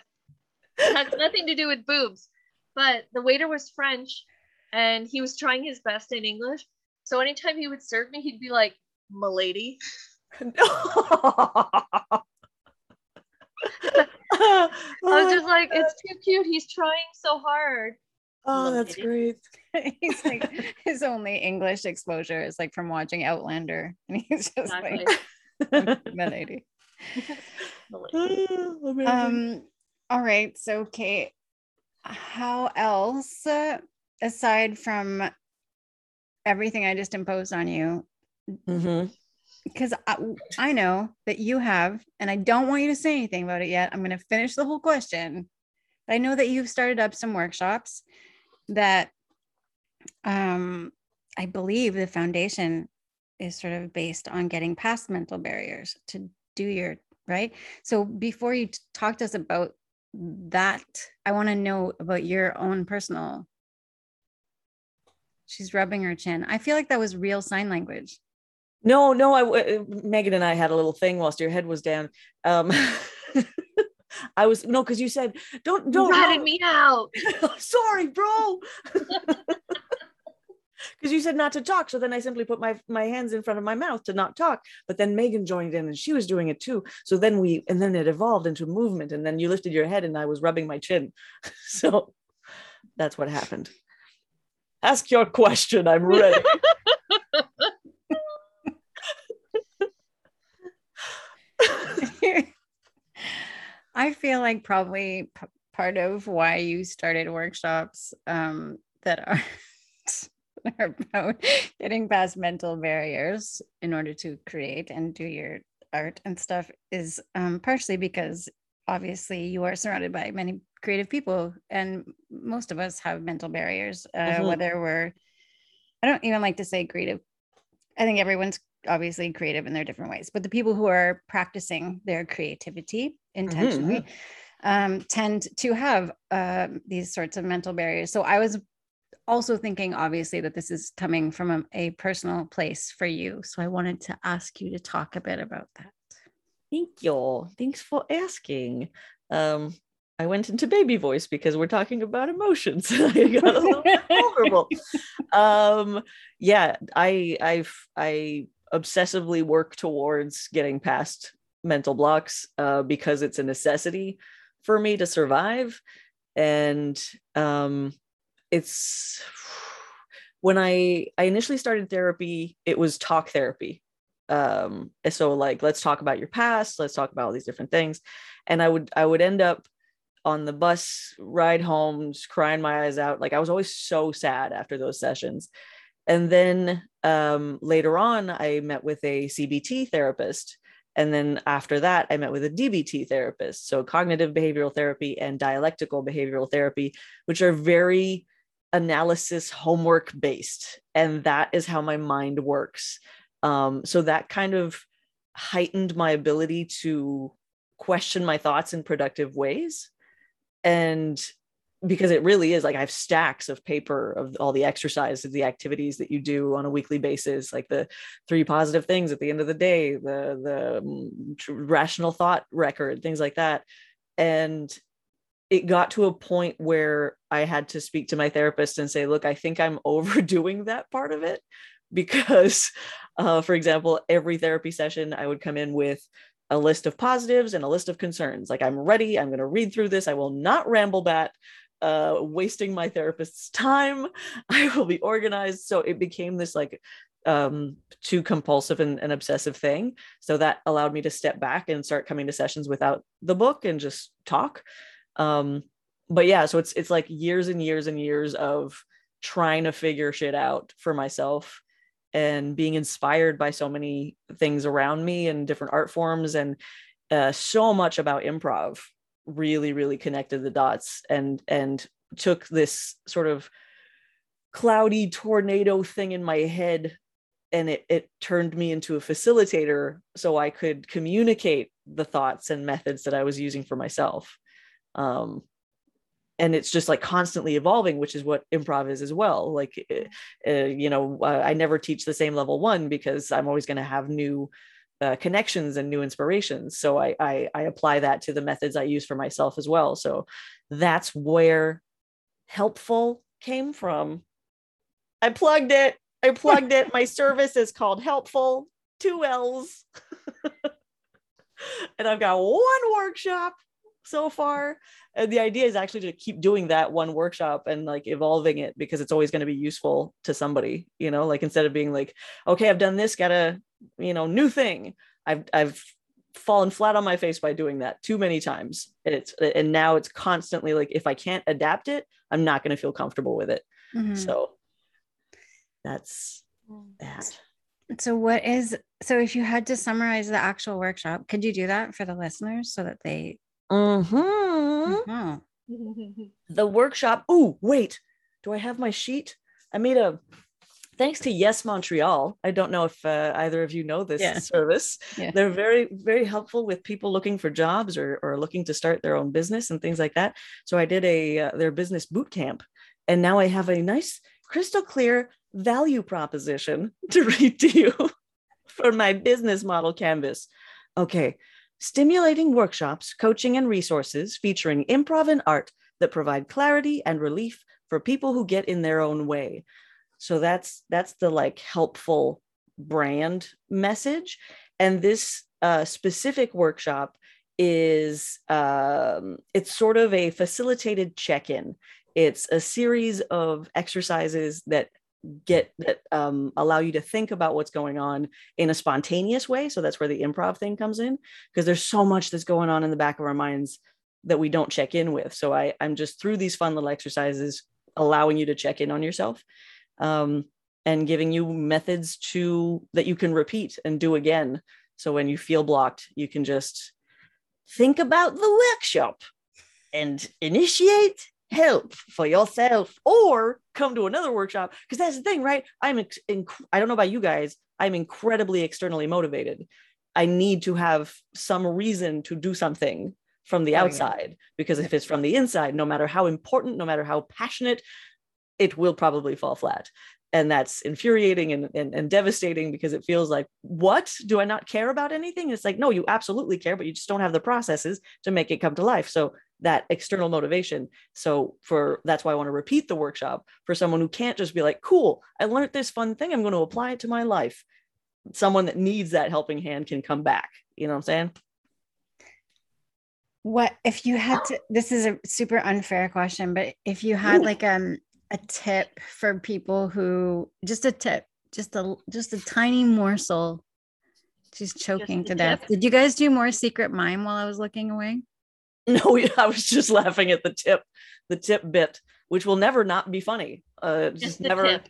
It has nothing to do with boobs. But the waiter was French and he was trying his best in English. So anytime he would serve me, he'd be like, Milady. I was just like, it's too cute. He's trying so hard.
oh that's great
he's like his only English exposure is like from watching Outlander, and he's just
Exactly.
like my lady. Um. All right. So, Kate, how else, uh, aside from everything I just imposed on you,
Mhm.
Because I, I know that you have, and I don't want you to say anything about it yet. I'm going to finish the whole question. But I know that you've started up some workshops that um, I believe the foundation is sort of based on getting past mental barriers to do your right. So before you talk to us about that, I want to know about your own personal. She's rubbing her chin. I feel like that was real sign language.
No, no, I uh, Megan and I had a little thing whilst your head was down. Um I was no, because you said don't don't
ratted me out.
Sorry, bro. Because you said not to talk, so then I simply put my my hands in front of my mouth to not talk. But then Megan joined in, and she was doing it too. So then we, and then it evolved into movement, and then you lifted your head, and I was rubbing my chin. So that's what happened. Ask your question. I'm ready.
I feel like probably p- part of why you started workshops um, that are, are about getting past mental barriers in order to create and do your art and stuff is um, partially because obviously you are surrounded by many creative people and most of us have mental barriers uh,
Mhm.
whether we're i don't even like to say creative i think everyone's obviously creative in their different ways but the people who are practicing their creativity intentionally um, tend to have um these sorts of mental barriers so i was also thinking obviously that this is coming from a, a personal place for you. So I wanted to ask you to talk a bit about that.
Thank you. Thanks for asking. Um, I went into baby voice because we're talking about emotions. I got a little vulnerable. Um, yeah, I I've I obsessively work towards getting past mental blocks uh, because it's a necessity for me to survive, and um, it's when I I initially started therapy, it was talk therapy. Um, so like let's talk about your past, let's talk about all these different things, and I would I would end up on the bus ride home, crying my eyes out. Like I was always so sad after those sessions. And then um, later on, I met with a CBT therapist. And then after that, I met with a DBT therapist. So cognitive behavioral therapy and dialectical behavioral therapy, which are very analysis homework based. And that is how my mind works. Um, so that kind of heightened my ability to question my thoughts in productive ways and because it really is like I have stacks of paper of all the exercises, the activities that you do on a weekly basis, like the three positive things at the end of the day, the the um, rational thought record, things like that. And it got to a point where I had to speak to my therapist and say, "Look, I think I'm overdoing that part of it." Because, uh, for example, every therapy session, I would come in with a list of positives and a list of concerns. Like, I'm ready. I'm going to read through this. I will not ramble back, uh, wasting my therapist's time. I will be organized. So it became this like um, too compulsive and, and obsessive thing. So that allowed me to step back and start coming to sessions without the book and just talk. Um, but yeah, so it's it's like years and years and years of trying to figure shit out for myself and being inspired by so many things around me and different art forms and uh, so much about improv really really connected the dots and and took this sort of cloudy tornado thing in my head and it, it turned me into a facilitator so i could communicate the thoughts and methods that i was using for myself. Um, and it's just like constantly evolving which is what improv is as well. Like uh, you know i never teach the same level one because i'm always going to have new uh, connections and new inspirations. So I, I i apply that to the methods i use for myself as well. So that's where helpful came from. I plugged it. I plugged it. My service is called helpful two l's. And i've got one workshop so far. And the idea is actually to keep doing that one workshop and like evolving it because it's always going to be useful to somebody you know like instead of being like okay i've done this got a you know new thing. I've i've fallen flat on my face by doing that too many times. It's and now it's constantly like if i can't adapt it i'm not going to feel comfortable with it. Mm-hmm. so that's that.
So what is so if you had to summarize the actual workshop could you do that for the listeners so that they
Mm-hmm. Mm-hmm. the workshop. Oh, wait. Do I have my sheet? I made a thanks to Yes Montreal. I don't know if uh, either of you know this yeah. service. Yeah. They're very, very helpful with people looking for jobs or, or looking to start their own business and things like that. So I did a uh, their business boot camp, and now I have a nice, crystal clear value proposition to read to you for my business model canvas. Okay, stimulating workshops, coaching, and resources featuring improv and art that provide clarity and relief for people who get in their own way. So that's that's the like helpful brand message. And this uh, specific workshop is um, it's sort of a facilitated check-in. It's a series of exercises that get that um, allow you to think about what's going on in a spontaneous way. So that's where the improv thing comes in because there's so much that's going on in the back of our minds that we don't check in with. So i i'm just through these fun little exercises allowing you to check in on yourself um, and giving you methods to that you can repeat and do again. So when you feel blocked you can just think about the workshop and initiate help for yourself or come to another workshop. Because that's the thing right? I'm inc- i don't know about you guys i'm incredibly externally motivated. I need to have some reason to do something from the outside because if it's from the inside no matter how important no matter how passionate it will probably fall flat. And that's infuriating and, and, and devastating because it feels like what? Do i not care about anything? It's like no you absolutely care but you just don't have the processes to make it come to life. So that external motivation. So for that's why i want to repeat the workshop for someone who can't just be like cool i learned this fun thing i'm going to apply it to my life. Someone that needs that helping hand can come back you know what i'm saying?
What if you had to this is a super unfair question but if you had
Ooh.
like um a tip for people who just a tip just a just a tiny morsel she's choking
a
to death. Did you guys do more secret mime while i was looking away
no i was just laughing at the tip the tip bit which will never not be funny uh just,
Just
never
tip.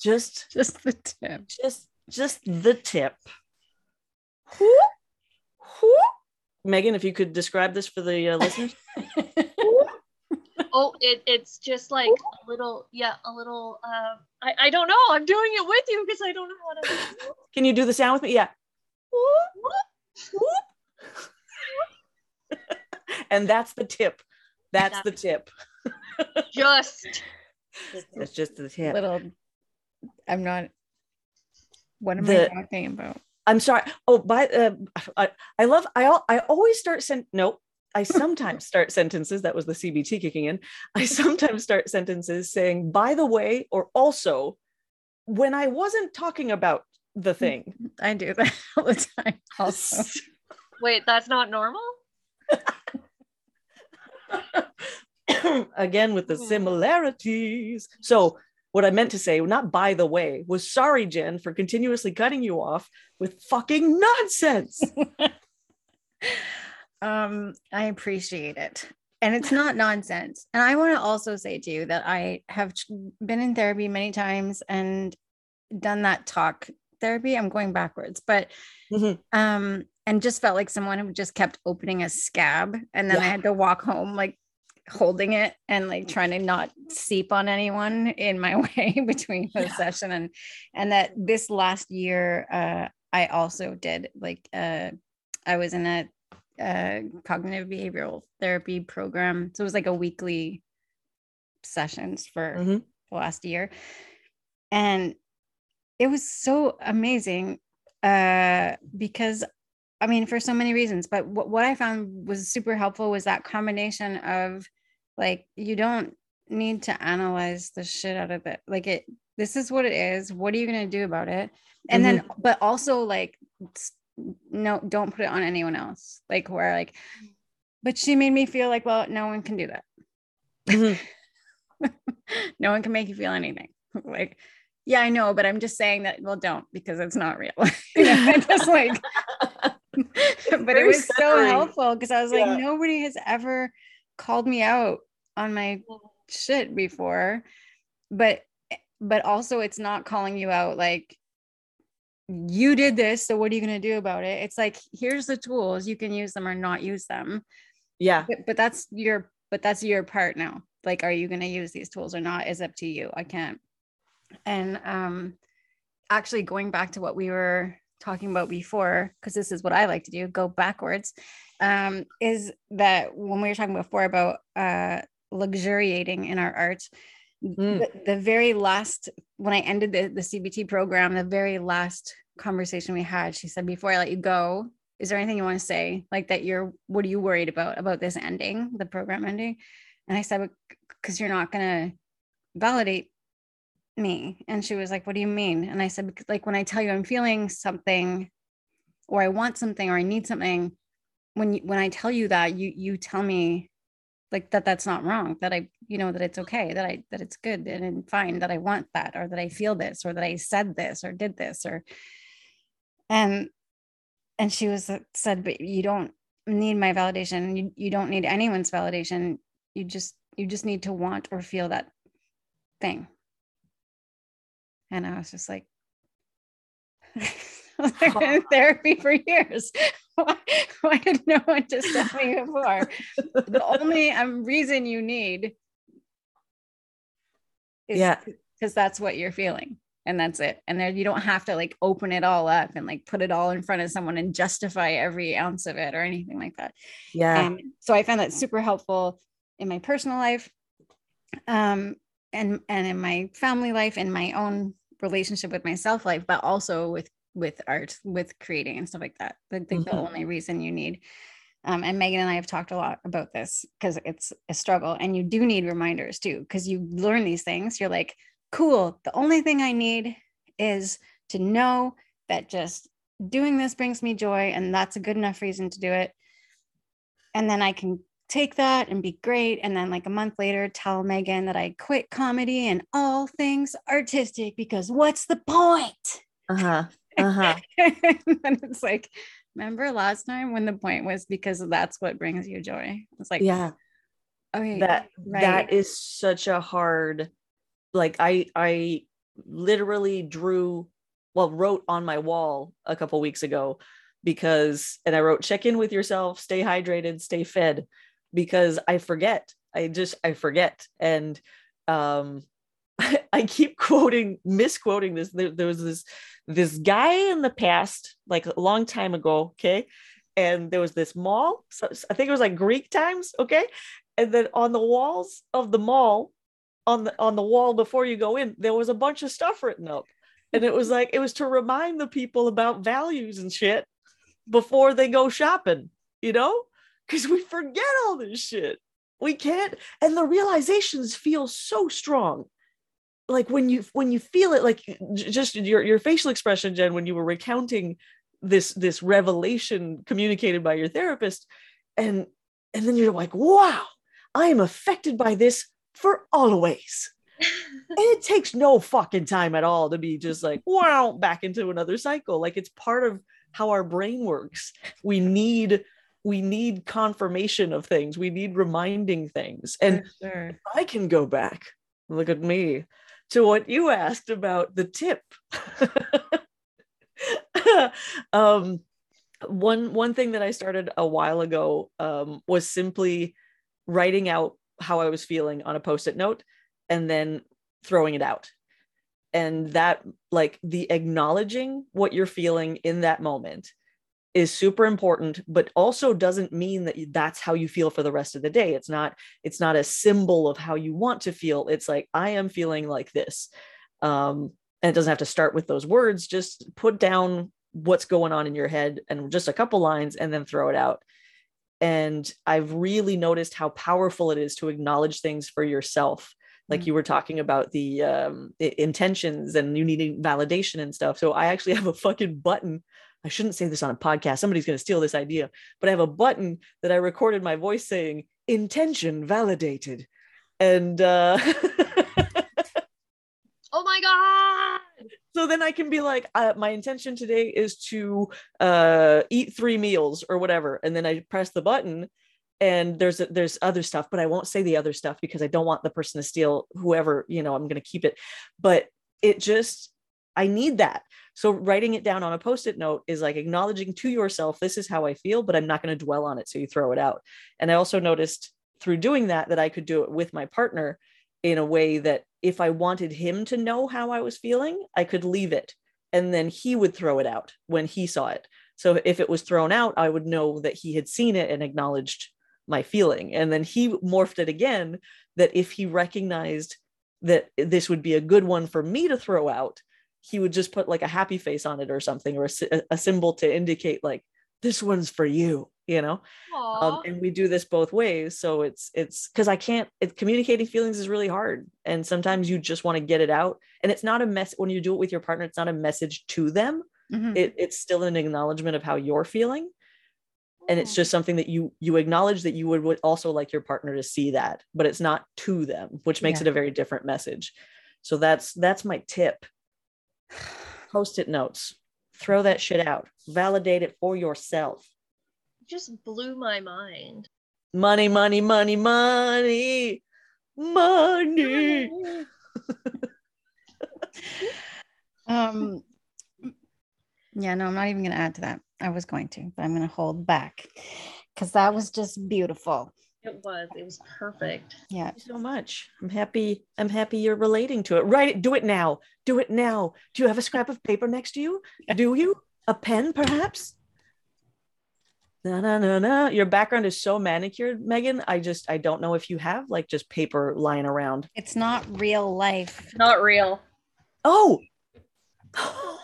just
just the tip
just just the tip Who, whoop. megan if you could describe this for the uh, listeners
Oh, it, it's just like a little, yeah, a little. Uh, I I don't know. I'm doing it with you because I don't know how to.
can you do the sound with me yeah Whoop, whoop. And that's the tip that's the tip
Just
that's just the tip
little i'm not what am
The-
i talking about
I'm sorry. Oh, by uh, I, I love I al- I always start sent no. I sometimes start sentences. That was the CBT kicking in. I sometimes start sentences saying "by the way" or "also" when I wasn't talking about the thing.
i do that all the time also
wait, that's not normal.
Again with the
Hmm.
similarities. So what I meant to say, not by the way, was sorry, Jen, for continuously cutting you off with fucking nonsense.
um i appreciate it and it's not nonsense and i want to also say to you that i have been in therapy many times and done that talk therapy i'm going backwards but
Mhm.
um and just felt like someone who just kept opening a scab and then i had to walk home like holding it and like trying to not seep on anyone in my way between the
Yeah.
session and and that this last year uh i also did like uh i was in a uh, cognitive behavioral therapy program so it was like a weekly sessions for
Mhm.
the last year and it was so amazing uh because i mean for so many reasons but what, what i found was super helpful was that combination of like you don't need to analyze the shit out of it like it this is what it is what are you going to do about it and then but also like no don't put it on anyone else like where like but she made me feel like well no one can do that
Mhm.
no one can make you feel anything. Like, yeah, I know, but I'm just saying that. Well, don't because it's not real. you know, just like, but it was so helpful because I was
Yeah.
like, nobody has ever called me out on my shit before, but but also it's not calling you out like you did this so what are you going to do about it? It's like here's the tools you can use them or not use them.
Yeah.
but, but that's your but that's your part now. Like are you going to use these tools or not is up to you. I can't. And um actually going back to what we were talking about before because this is what i like to do go backwards um is that when we were talking before about uh luxuriating in our art
Mm.
the, the very last when i ended the, the cbt program the very last conversation we had she said before i let you go is there anything you want to say like that you're what are you worried about about this ending the program ending and i said because you're not going to validate me. And she was like what do you mean? And i said like when i tell you i'm feeling something or i want something or i need something when you when i tell you that you you tell me like that that's not wrong that i you know that it's okay that i that it's good and, and fine that i want that or that i feel this or that i said this or did this or and and she was uh, said but you don't need my validation. You, you don't need anyone's validation. You just you just need to want or feel that thing and i was just like I've been in therapy for years. Why, why did no one just tell me before? The only um, reason you need is
Yeah.
because that's what you're feeling and that's it. And then you don't have to like open it all up and like put it all in front of someone and justify every ounce of it or anything like that.
Yeah.
And so I found that super helpful in my personal life. Um, and and in my family life and my own relationship with myself life but also with with art with creating and stuff like that i think the
Mhm.
only reason you need um, and megan and i have talked a lot about this because it's a struggle and you do need reminders too because you learn these things you're like cool the only thing i need is to know that just doing this brings me joy and that's a good enough reason to do it and then i can take that and be great and then like a month later tell megan that i quit comedy and all things artistic because what's the point
Uh-huh. Uh-huh.
and it's like remember last time when the point was because that's what brings you joy it's like
yeah.
okay
that
right.
that is such a hard like i i literally drew well wrote on my wall a couple weeks ago because and i wrote check in with yourself stay hydrated stay fed because i forget. I just i forget. And um i keep quoting misquoting this. There, there was this this guy in the past like a long time ago okay? And there was this mall. So i think it was like greek times okay? And then on the walls of the mall on the on the wall before you go in there was a bunch of stuff written up. And it was like it was to remind the people about values and shit before they go shopping you know because we forget all this shit. We can't and the realizations feel so strong. Like when you when you feel it like just your your facial expression jen when you were recounting this this revelation communicated by your therapist and and then you're like wow i am affected by this for always. And it takes no fucking time at all to be just like wow back into another cycle. Like it's part of how our brain works. We need we need confirmation of things we need reminding things and
sure.
I can go back. Look at me to what you asked about the tip. um, one one thing that I started a while ago um, was simply writing out how I was feeling on a post-it note and then throwing it out. And that like the acknowledging what you're feeling in that moment is super important but also doesn't mean that that's how you feel for the rest of the day. It's not it's not a symbol of how you want to feel. It's like i am feeling like this. Um and it doesn't have to start with those words. Just put down what's going on in your head and just a couple lines and then throw it out. And i've really noticed how powerful it is to acknowledge things for yourself. Like
Mm.
you were talking about the um intentions and you needing validation and stuff. So i actually have a fucking button I shouldn't say this on a podcast. Somebody's going to steal this idea, but I have a button that I recorded my voice saying intention validated. And uh,
oh my god!
so then I can be like, uh, my intention today is to uh, eat three meals or whatever. And then I press the button and there's there's other stuff, but I won't say the other stuff because I don't want the person to steal whoever, you know, I'm going to keep it. But it just, I need that. So writing it down on a post-it note is like acknowledging to yourself, this is how I feel, but I'm not going to dwell on it. So you throw it out. And I also noticed through doing that that I could do it with my partner in a way that if I wanted him to know how I was feeling, I could leave it and then he would throw it out when he saw it. So if it was thrown out, I would know that he had seen it and acknowledged my feeling. And then he morphed it again that if he recognized that this would be a good one for me to throw out, he would just put like a happy face on it or something or a, a symbol to indicate like this one's for you you know? Um, and we do this both ways so it's it's because i can't it, communicating feelings is really hard and sometimes you just want to get it out and it's not a mess when you do it with your partner it's not a message to them.
Mhm.
it, it's still an acknowledgement of how you're feeling and it's just something that you you acknowledge that you would, would also like your partner to see that but it's not to them which makes
Yeah.
it a very different message. So that's that's my tip post-it notes throw that shit out validate it for yourself
just blew my mind.
money money money money money
Um, yeah, no, I'm not even going to add to that. I was going to, but I'm going to hold back because that was just beautiful.
It was. It was perfect.
Yeah.
Thank you so much i'm happy i'm happy you're relating to it write it do it now do it now do you have a scrap of paper next to you do you a pen perhaps Na, na, na, na. Your background is so manicured, Megan. I just I don't know if you have like just paper lying around.
It's not real life.
Not real.
Oh.
oh,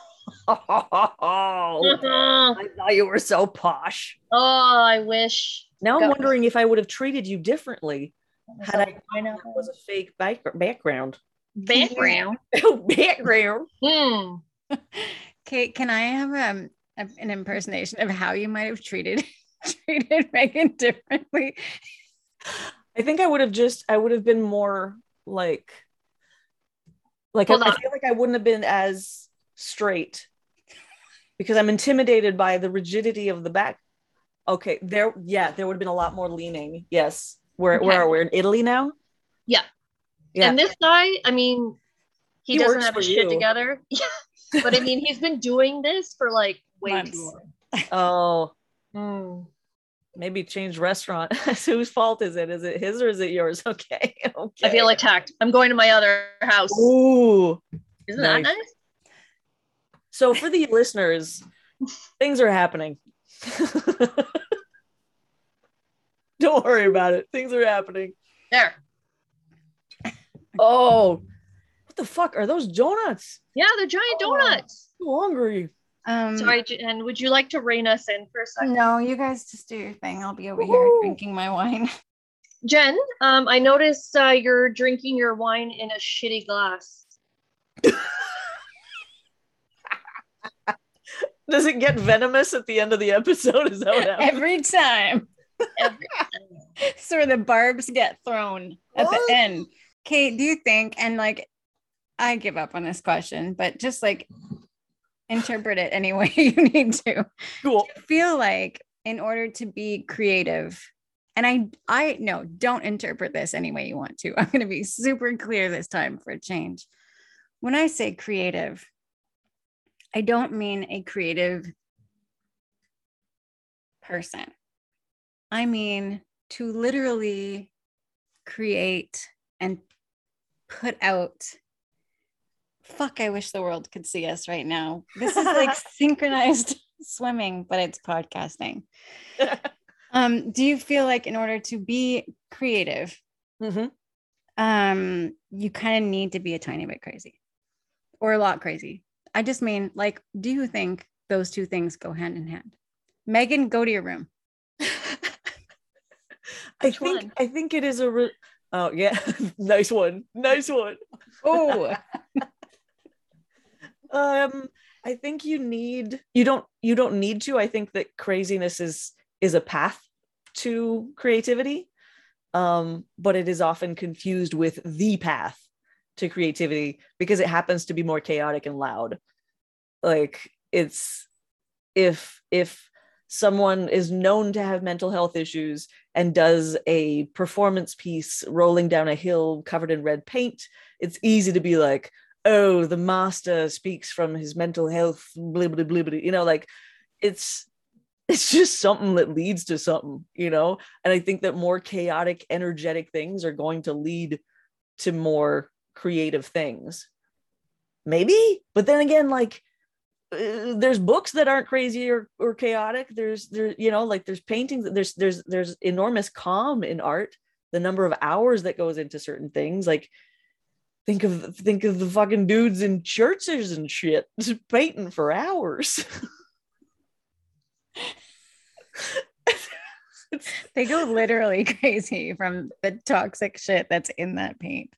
I
thought you were so posh.
Oh, I wish.
Now I'm wondering if I would have treated you differently had I
I
I know it was a fake back- background.
background.
background.
Hmm.
Kate, can I have um, a, an impersonation of how you might have treated treated Megan differently?
I think I would have just I would have been more like like I, I feel like I wouldn't have been as straight because I'm intimidated by the rigidity of the back. Okay, there yeah, there would have been a lot more leaning. Yes. Where
Okay.
where are we in Italy now?
Yeah.
Yeah.
And this guy, I mean, he,
He
doesn't have
for
his shit
you.
together. Yeah. But I mean, he's been doing this for like way
Months.
too long.
oh,
Hmm.
maybe change restaurant. Whose fault is it? Is it his or is it yours? Okay. Okay.
I feel attacked. I'm going to my other house.
Ooh.
Isn't that
nice.
nice?
So for the listeners, things are happening. Don't worry about it. Things are happening.
There.
Oh, what the fuck are those donuts?
Yeah, they're giant
Oh.
donuts.
I'm hungry.
Um,
Sorry, Jen. Would you like to rein us in for a second?
No, you guys just do your thing. I'll be over here drinking my wine.
Jen, um, I noticed uh, you're drinking your wine in a shitty glass.
Does it get venomous at the end of the episode? Is that what happens?
Every time.
Every-
so the barbs get thrown at
What?
the end. Kate, do you think, and like, I give up on this question, but just like interpret it any way you need to.
Cool.
feel like in order to be creative, and I, I no, don't interpret this any way you want to. I'm going to be super clear this time for a change. When I say creative, I don't mean a creative person. I mean to literally create and put out. Fuck, I wish the world could see us right now. This is like synchronized swimming, but it's podcasting. Um, do you feel like in order to be creative,
Mhm.
um, you kind of need to be a tiny bit crazy or a lot crazy? I just mean, like, do you think those two things go hand in hand? Megan, go to your room.
I think
one?
I think it is a. Re- oh yeah, nice one, nice one.
Oh,
Um, I think you need you don't you don't need to. I think that craziness is is a path to creativity. Um, but it is often confused with the path to creativity because it happens to be more chaotic and loud. Like it's if if someone is known to have mental health issues and does a performance piece rolling down a hill covered in red paint, it's easy to be like, oh, the master speaks from his mental health, blibbity blibbity. You know, like it's it's just something that leads to something, you know. And I think that more chaotic, energetic things are going to lead to more creative things. Maybe, but then again, like uh, there's books that aren't crazy or, or chaotic. There's there, you know, like there's paintings. There's there's there's enormous calm in art. The number of hours that goes into certain things, like think of think of the fucking dudes in churches and shit painting for hours.
They go literally crazy from the toxic shit that's in that paint.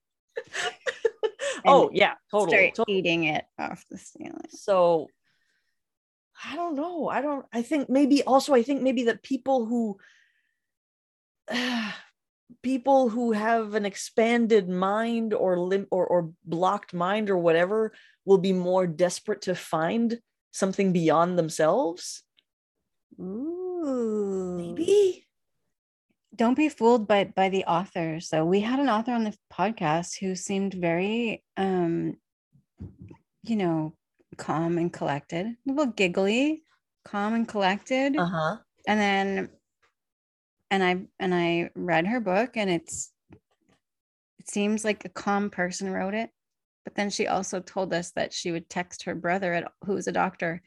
oh yeah, totally.
Start
totally.
eating it off the ceiling.
So I don't know. I don't. I think maybe also. I think maybe that people who people who have an expanded mind or lim- or or blocked mind or whatever will be more desperate to find something beyond themselves.
Ooh.
Maybe.
Don't be fooled by by the author so we had an author on the podcast who seemed very um you know calm and collected a little giggly calm and collected
Uh huh.
and then and i and i read her book and it's it seems like a calm person wrote it but then she also told us that she would text her brother at, who was a doctor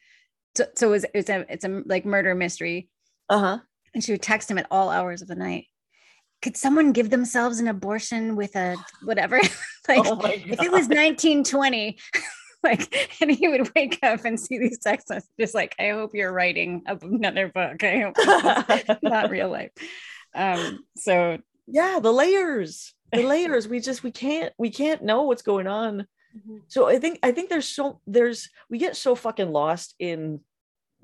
so, so it's, it's a it's a like murder mystery
Uh-huh.
And she would text him at all hours of the night. Could someone give themselves an abortion with a whatever? like
oh
if it was 1920, like, and he would wake up and see these text messages like, I hope you're writing another book. I hope not real life. Um, so
yeah, the layers. The layers. We just we can't we can't know what's going on.
Mm-hmm.
So I think I think there's so there's we get so fucking lost in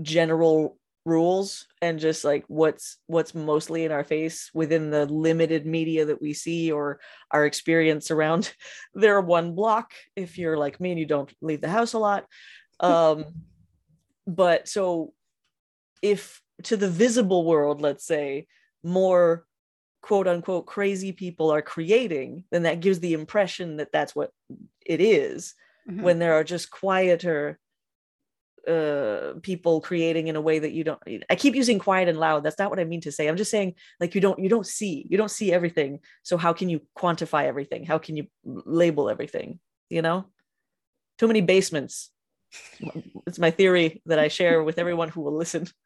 general rules and just like what's what's mostly in our face within the limited media that we see or our experience around their one block if you're like me and you don't leave the house a lot um but so if to the visible world let's say more quote unquote crazy people are creating then that gives the impression that that's what it is
mhm.
when there are just quieter uh people creating in a way that you don't i keep using quiet and loud that's not what i mean to say i'm just saying like you don't you don't see you don't see everything so how can you quantify everything? How can you label everything you know? Too many basements. It's my theory that i share with everyone who will listen.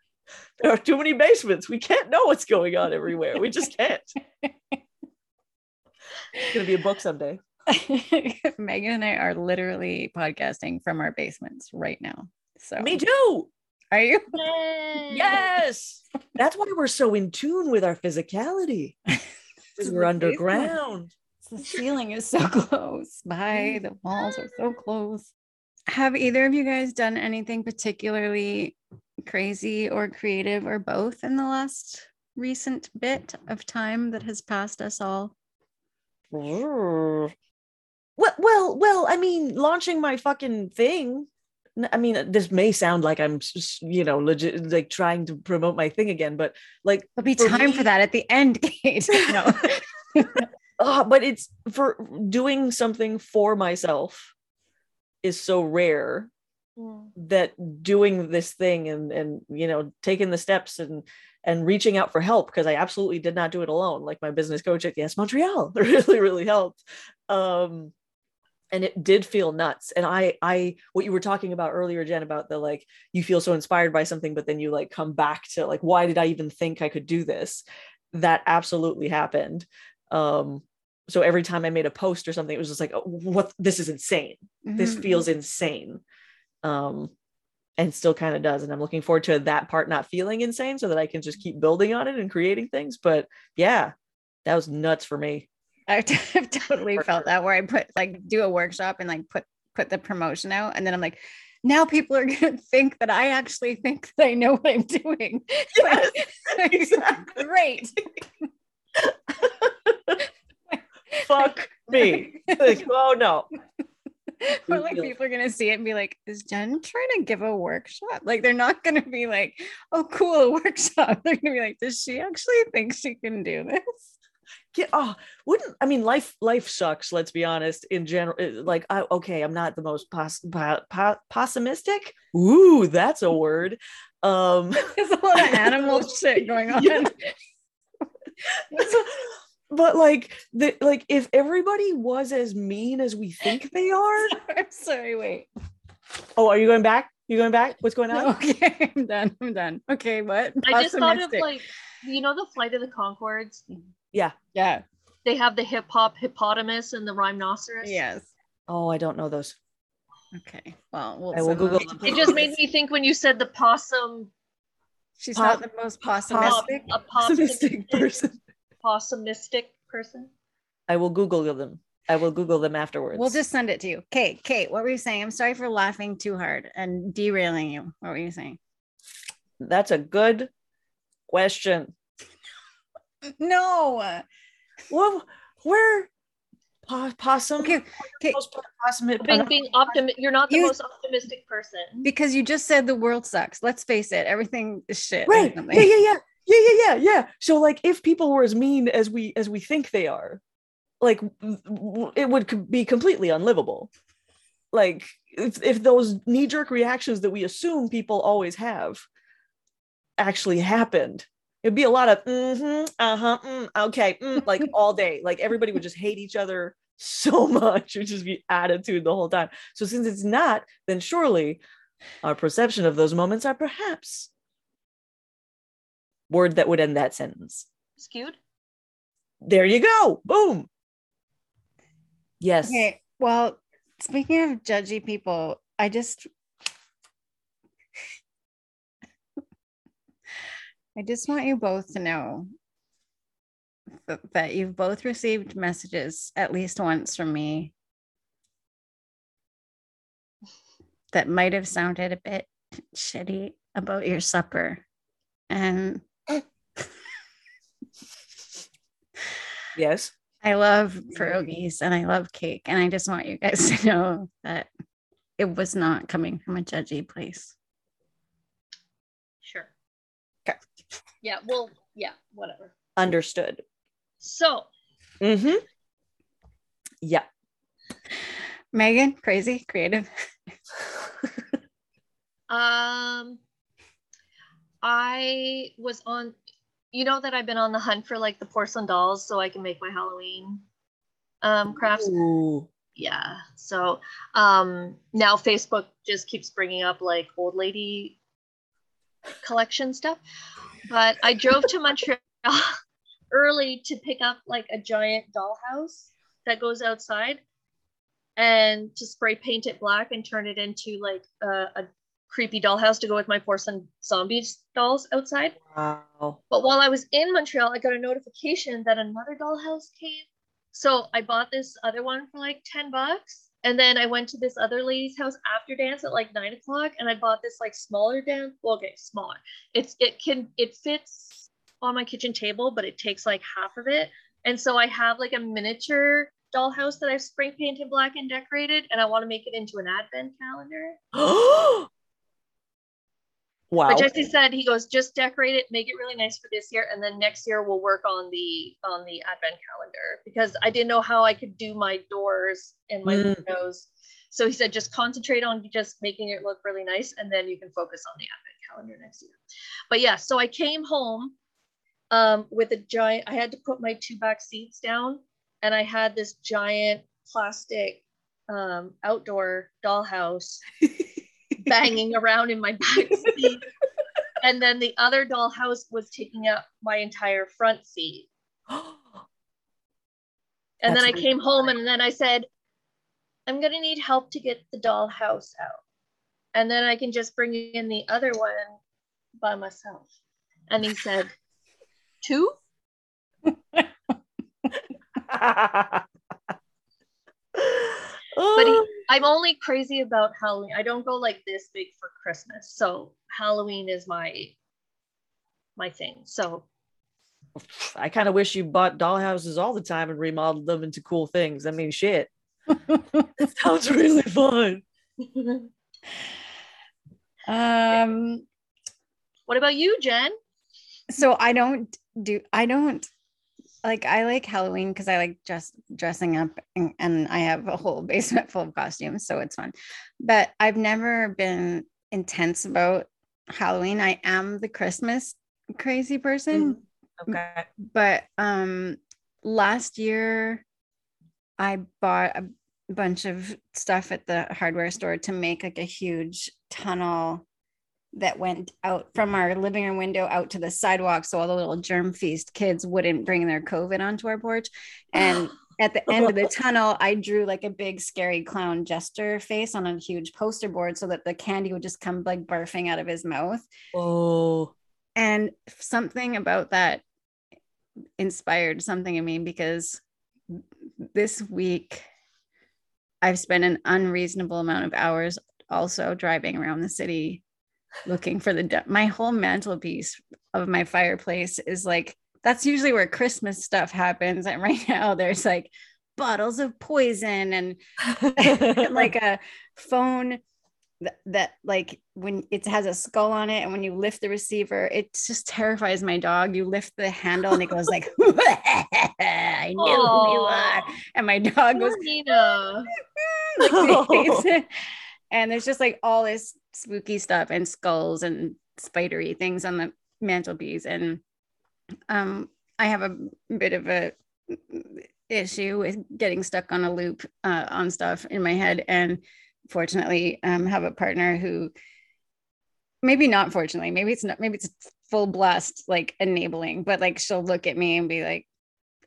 There are too many basements. We can't know what's going on everywhere. We just can't. It's gonna be a book someday.
Megan and I are literally podcasting from our basements right now. So
me too
are you?
Yay!
Yes. That's why we're so in tune with our physicality. We're underground.
The ceiling is so close by, the mm-hmm. walls are so close. Have either of you guys done anything particularly crazy or creative or both in the last recent bit of time that has passed us all?
Well, well, well, I mean, launching my fucking thing. N- I mean, this may sound like I'm, s- s- you know, legit, like trying to promote my thing again, but like,
There'll be
For
time
me-
for that at the end, Kate. No.
uh, but it's for doing something for myself is so rare
Mm.
that doing this thing and and you know taking the steps and and reaching out for help because I absolutely did not do it alone. Like my business coach at Yes Montreal really really helped. Um, and it did feel nuts. And I I what you were talking about earlier, Jen, about the like you feel so inspired by something, but then you like come back to like why did I even think I could do this? That absolutely happened. Um, so every time I made a post or something, it was just like, oh, what this is insane this
Mhm.
feels insane um and still kind of does and i'm looking forward to that part not feeling insane so that i can just keep building on it and creating things but yeah that was nuts for me
I've, totally felt that where I put like do a workshop and like put put the promotion out and then I'm like now people are gonna think that I actually think that I know what I'm doing.
Yes,
Like,
exactly.
Great.
fuck me like, oh no
Or like people are gonna see it and be like, is Jen trying to give a workshop? Like they're not gonna be like, oh cool, a workshop. They're gonna be like, does she actually think she can do this?
Get, oh wouldn't i mean life life sucks let's be honest in general uh, like I, okay i'm not the most pos, po, po, pessimistic ooh that's a word um
There's a lot of animal shit going on.
Yeah. but like the like if everybody was as mean as we think they are
I'm sorry, wait.
oh are you going back you going back what's going on
Okay, I'm done. I'm done. Okay, what?
I just thought of like, you know, the Flight of the Conchords.
Yeah, Yeah.
They have the hip hop hippopotamus and the rhinoceros.
yes.
oh i don't know those
Okay, well, we'll
I will Google
those-
them.
It just made me think when you said the possum,
She's
Pop-
not the most
pop,
pessimistic.
a possumistic,
person
possumistic person.
i will google them i will google them afterwards
We'll just send it to you. Kate, Kate, what were you saying? I'm sorry for laughing too hard and derailing you. What were you saying?
that's a good question
No.
well where po- possum
Okay, okay.
Possum
Being, being optimi- You're not the
You-
most optimistic person.
Because you just said the world sucks. Let's face it, everything is shit.
right yeah yeah yeah yeah yeah yeah yeah so like if people were as mean as we as we think they are like it would be completely unlivable like if, if those knee-jerk reactions that we assume people always have actually happened it'd be a lot of mm-hmm, uh-huh mm, okay mm, like all day like everybody would just hate each other so much it would just be attitude the whole time so since it's not then surely our perception of those moments are perhaps word that would end that sentence.
Skewed.
There you go. Boom. Yes.
Okay. Well, speaking of judgy people, I just I just want you both to know th- that you've both received messages at least once from me that might have sounded a bit shitty about your supper. And
Yes.
I love pierogies mm-hmm. and I love cake. And I just want you guys to know that it was not coming from a judgy place.
Sure.
'Kay.
Yeah. Well. Yeah. Whatever.
Understood.
So
Mm-hmm. Yeah.
Megan, crazy, creative.
Um, I was on, you know that I've been on the hunt for like the porcelain dolls so I can make my Halloween um crafts.
Ooh.
Yeah. So um now Facebook just keeps bringing up like old lady collection stuff. But I drove to Montreal early to pick up like a giant dollhouse that goes outside and to spray paint it black and turn it into like a, a creepy dollhouse to go with my porcelain zombies dolls outside.
Wow.
But while I was in Montreal, I got a notification that another dollhouse came. So I bought this other one for like 10 bucks. And then I went to this other lady's house after dance at like nine o'clock and I bought this like smaller dance. Well, okay, smaller. It's it can it fits on my kitchen table, but it takes like half of it. And so I have like a miniature dollhouse that I've spray painted black and decorated, and I want to make it into an advent calendar.
wow.
But Jesse said he goes, just decorate it, make it really nice for this year, and then next year we'll work on the on the advent calendar because I didn't know how I could do my doors and my
Mm.
windows. So he said, just concentrate on just making it look really nice, and then you can focus on the advent calendar next year. But yeah, so I came home um, with a giant. I had to put my two back seats down, and I had this giant plastic um, outdoor dollhouse banging around in my back seat. and then the other dollhouse was taking up my entire front seat. And then I came home and then I said, I'm going to need help to get the dollhouse out. And then I can just bring in the other one by myself. And he said, Two? But he, oh. I'm only crazy about Halloween. I don't go like this big for Christmas. So Halloween is my my thing. So
I kind of wish you bought dollhouses all the time and remodeled them into cool things. I mean, shit. That sounds really fun.
Um,
what about you, Jen?
so I don't do I don't like I like Halloween because I like just dressing up and, and I have a whole basement full of costumes, so it's fun. But I've never been intense about Halloween. I am the Christmas crazy person,
Okay.
but um last year I bought a bunch of stuff at the hardware store to make like a huge tunnel that went out from our living room window out to the sidewalk so all the little germ feast kids wouldn't bring their covid onto our porch and at the end of the tunnel i drew like a big scary clown jester face on a huge poster board so that the candy would just come like barfing out of his mouth.
Oh,
and something about that inspired something in me because this week I've spent an unreasonable amount of hours also driving around the city looking for the de- my whole mantelpiece of my fireplace is like that's usually where Christmas stuff happens and right now there's like bottles of poison and like a phone that, that like when it has a skull on it and when you lift the receiver it just terrifies my dog you lift the handle and it goes like i knew who you are and my dog
Nina.
like, he hates it. and there's just like all this spooky stuff and skulls and spidery things on the mantelpiece. And um i have a bit of a issue with getting stuck on a loop uh, on stuff in my head. And fortunately um, have a partner who maybe not fortunately maybe it's not maybe it's full blast like enabling, but like she'll look at me and be like,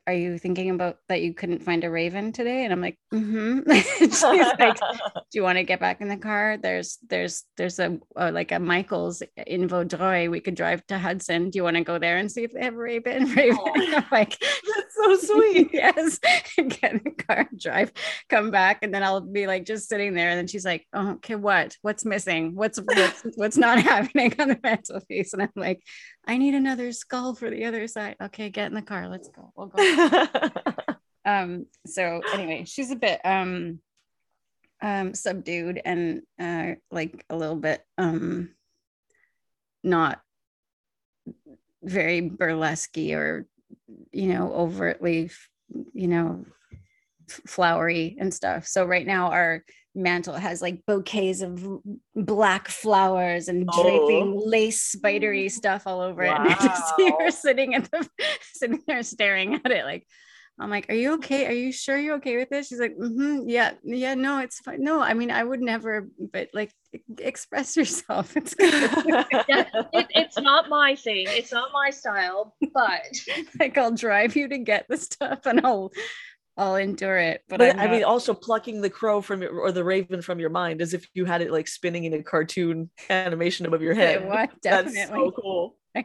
are you thinking about that you couldn't find a raven today? And i'm like mm-hmm. She's like do you want to get back in the car? There's there's there's a, a like a michael's in vaudreuil. We could drive to hudson. Do you want to go there and see if they have a raven? Raven. I'm like
That's so sweet.
yes. Get in the car drive come back and then i'll be like just sitting there. And then she's like oh, okay what? What's missing? What's what's what's not happening on the mantelpiece? And i'm like i need another skull for the other side. Okay get in the car. Let's go. We'll go. Um so anyway she's a bit um um subdued and uh like a little bit um not very burlesque or you know overtly you know flowery and stuff. So right now our mantle has like bouquets of black flowers and draping lace spidery stuff all over it and i just see her sitting at the sitting there staring at it like I'm like, are you okay? Are you sure you're okay with this? She's like, mm-hmm, yeah, yeah, no, it's fine. No, I mean, I would never, but like, express yourself. It's.
Yeah, it, it's not my thing. It's not my style, but
like, I'll drive you to get the stuff, and I'll, I'll endure it. But,
But
I'm
I mean, also plucking the crow from your or the raven from your mind as if you had it like spinning in a cartoon animation above your head.
It was
That's
definitely.
so cool.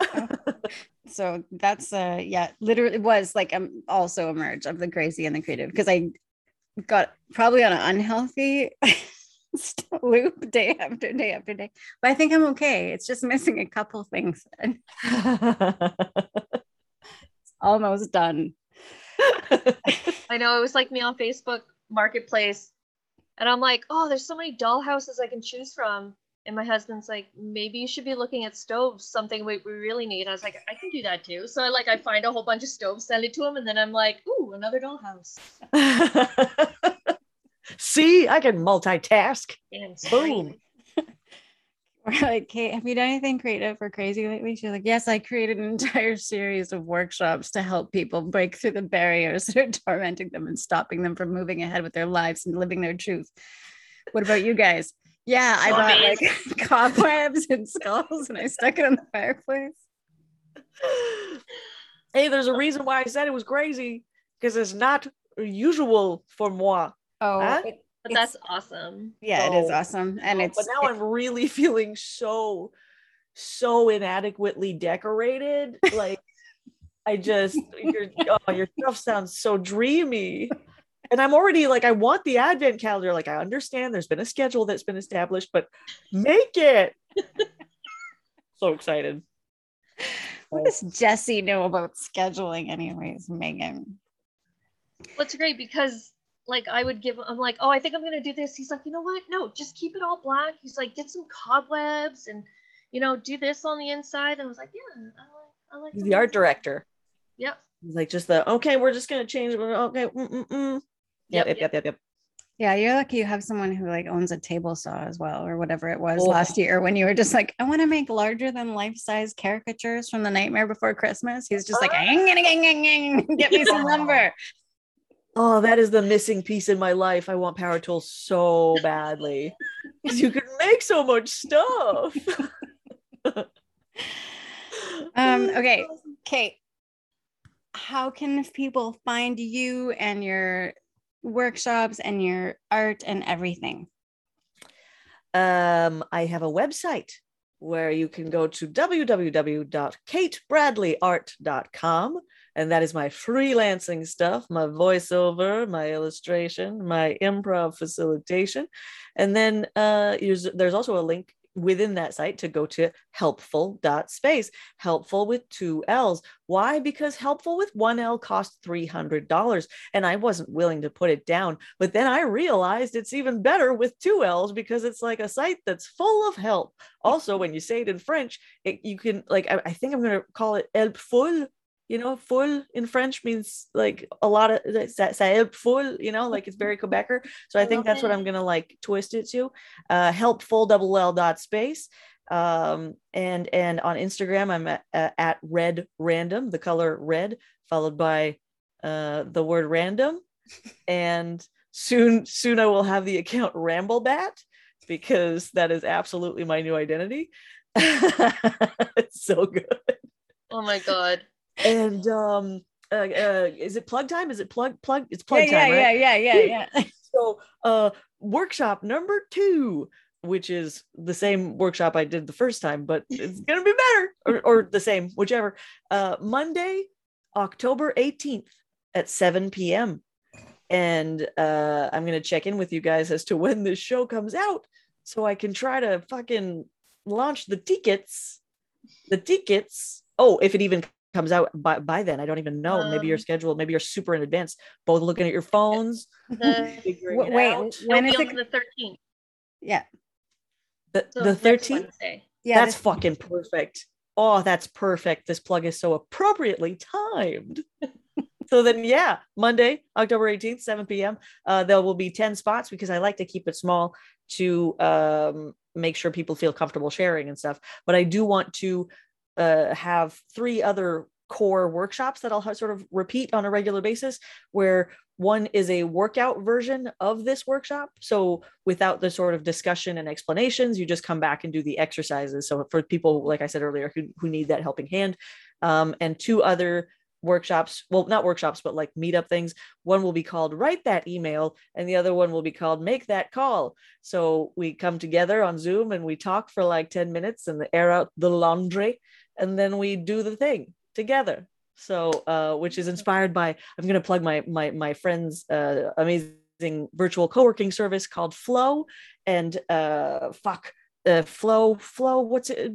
so that's uh yeah literally was like um also a merge of the crazy and the creative because i got probably on an unhealthy loop day after day after day but i think i'm okay it's just missing a couple things and almost done
I know it was like me on Facebook Marketplace, and I'm like, oh, there's so many doll houses I can choose from. And my husband's like, maybe you should be looking at stoves, something we, we really need. I was like, I can do that too. So I like I find a whole bunch of stoves, send it to him, and then I'm like, ooh, another dollhouse.
See, I can multitask.
And it's
Boom.
We're like kate have you done anything creative or crazy lately? She's like yes i created an entire series of workshops to help people break through the barriers that are tormenting them and stopping them from moving ahead with their lives and living their truth. What about you guys? Yeah i bought like cobwebs and skulls and i stuck it on the fireplace.
Hey, there's a reason why I said it was crazy because it's not usual for moi.
oh
Huh?
it-
But that's awesome.
yeah it is awesome and it's
but now I'm really feeling so so inadequately decorated. Like I just your oh your stuff sounds so dreamy. And I'm already like I want the advent calendar. Like I understand there's been a schedule that's been established, but make it. so excited.
what does jesse know about scheduling anyways megan
What's great because like I would give I'm like, oh, I think I'm gonna do this. He's like, you know what? No, just keep it all black. He's like, get some cobwebs and you know, do this on the inside. And I was like, yeah, I like I like
He's the art director.
Yep.
He's like just the okay, we're just gonna change. Okay, mm, mm, mm. Yep, yep, yep, yep, yep.
Yeah, you're lucky you have someone who like owns a table saw as well, or whatever it was
Oh.
last year when you were just like, I want to make larger than life size caricatures from the Nightmare Before Christmas. He's just like, "Ang, ang, ang, ang, ang, get me some lumber.
Oh, that is the missing piece in my life. I want power tools so badly because you can make so much stuff.
Um, okay. Kate, how can people find you and your workshops and your art and everything?
Um, I have a website where you can go to www.katebradleyart.com and that is my freelancing stuff, my voiceover, my illustration, my improv facilitation. And then uh, there's, also a link within that site to go to helpful.space, helpful with two L's. Why? Because helpful with one L cost $300 and I wasn't willing to put it down. But then I realized it's even better with two L's because it's like a site that's full of help. Also, when you say it in French, it, you can like, I, I think I'm going to call it helpful. You know, full in French means like a lot of ça, ça helpful, you know, like it's very Quebecer. So I,
I
think that's what. I'm gonna like twist it to. Uh helpful double L dot space. Um and and on Instagram I'm at, uh, at red random, the color red, followed by uh the word random. and soon soon I will have the account Ramblebat because that is absolutely my new identity. it's so good.
Oh my god.
And um, uh, uh, is it plug time? Is it plug plug? It's plug
yeah,
time,
yeah,
right?
yeah, yeah, yeah, yeah.
So, uh, workshop number two, which is the same workshop I did the first time, but it's gonna be better or, or the same, whichever. Uh, Monday, October 18th at 7 p.m. And uh, I'm gonna check in with you guys as to when this show comes out so I can try to fucking launch the tickets. The tickets. Oh, if it even comes out by, by then, I don't even know. maybe you're
Um,
scheduled, maybe you're super in advance, both looking at your phones.
The
figuring
Wait,
it out.
when
it'll
is it?
the 13th.
Yeah,
The,
So
the 13th?
Yeah.
that's
this-
fucking perfect. Oh, that's perfect. This plug is so appropriately timed. so then, yeah, Monday, October 18th, 7 p.m. Uh, there will be 10 spots because I like to keep it small to um, make sure people feel comfortable sharing and stuff. But I do want to uh, have three other core workshops that I'll sort of repeat on a regular basis, where one is a workout version of this workshop. So without the sort of discussion and explanations, you just come back and do the exercises. So for people, like I said earlier, who, who need that helping hand, um, and two other workshops well not workshops but like meetup things one will be called write that email and the other one will be called make that call so we come together on zoom and we talk for like 10 minutes and air out the laundry and then we do the thing together. So uh which is inspired by i'm going to plug my my my friend's uh amazing virtual co-working service called flow. And uh fuck uh flow flow what's it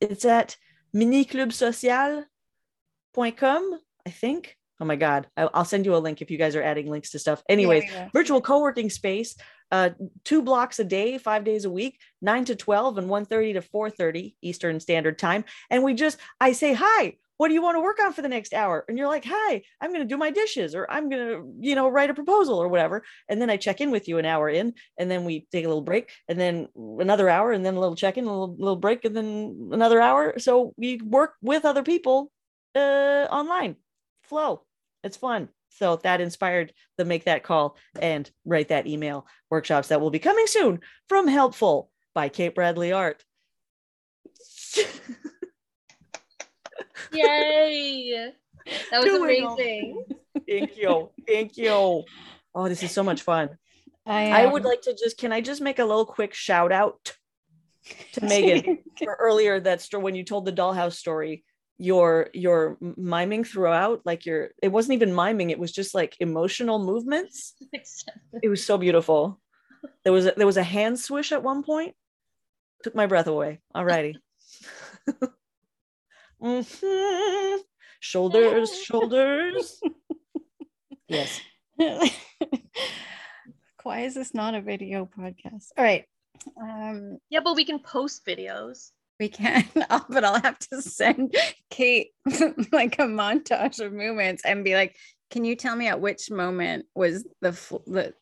it's at miniclubsocial.com i think oh my god i'll send you a link if you guys are adding links to stuff. Anyways
yeah, yeah.
virtual co-working space uh two blocks a day five days a week 9 to 12 and 1.30 to 4.30 eastern standard time. And we just i say hi what do you want to work on for the next hour? And you're like hi i'm going to do my dishes or i'm going to you know write a proposal or whatever. And then i check in with you an hour in and then we take a little break and then another hour and then a little check in a little, little break and then another hour. So we work with other people uh online. Flow it's fun. So that inspired the make that call and write that email workshops that will be coming soon from helpful by kate bradley art.
Yay! That was
Doing all-
amazing.
thank you. Thank you. Oh this is so much fun.
I,
i
um,
would like to just can i just make a little quick shout out to megan for earlier that story when you told the dollhouse story your your miming throughout like your it wasn't even miming it was just like emotional movements it was so beautiful there was a, there was a hand swish at one point took my breath away alrighty Mhm. shoulders shoulders yes
Why is this not a video podcast? All right. Um,
Yeah, but we can post videos.
We can, but I'll have to send Kate like a montage of movements and be like, "Can you tell me at which moment was the the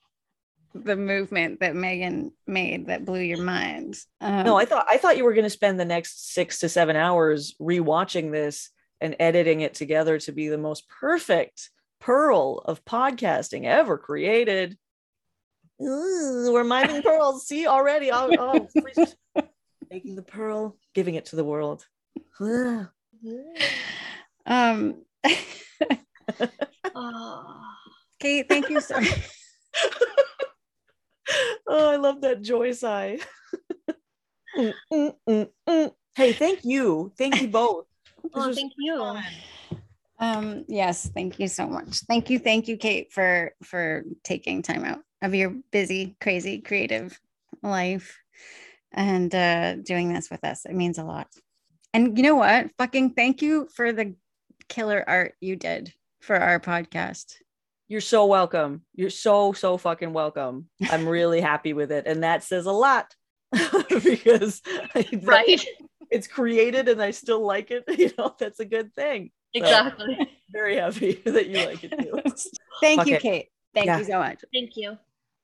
the movement that Megan made that blew your mind?" Um,
no i thought i thought you were going to spend the next six to seven hours rewatching this and editing it together to be the most perfect pearl of podcasting ever created Ooh, we're miming pearls see already oh, oh. Making the pearl giving it to the world
um,
Oh,
Kate, thank you so.
oh, I love that joy sigh. Mm, mm, mm, mm. Hey, thank you. Thank you both.
Oh thank you.
fun.
Um, yes, thank you so much. Thank you, thank you, Kate, for for taking time out of your busy, crazy, creative life and uh doing this with us. It means a lot. And you know what? Fucking thank you for the killer art you did for our podcast.
You're so welcome. You're so, so fucking welcome. I'm really happy with it. And that says a lot because I-
Right.
it's created and I still like it. You know, that's a good thing.
Exactly.
Very happy that you like it too.
Thank you, Kate. Thank
Yeah.
you so much.
Thank you.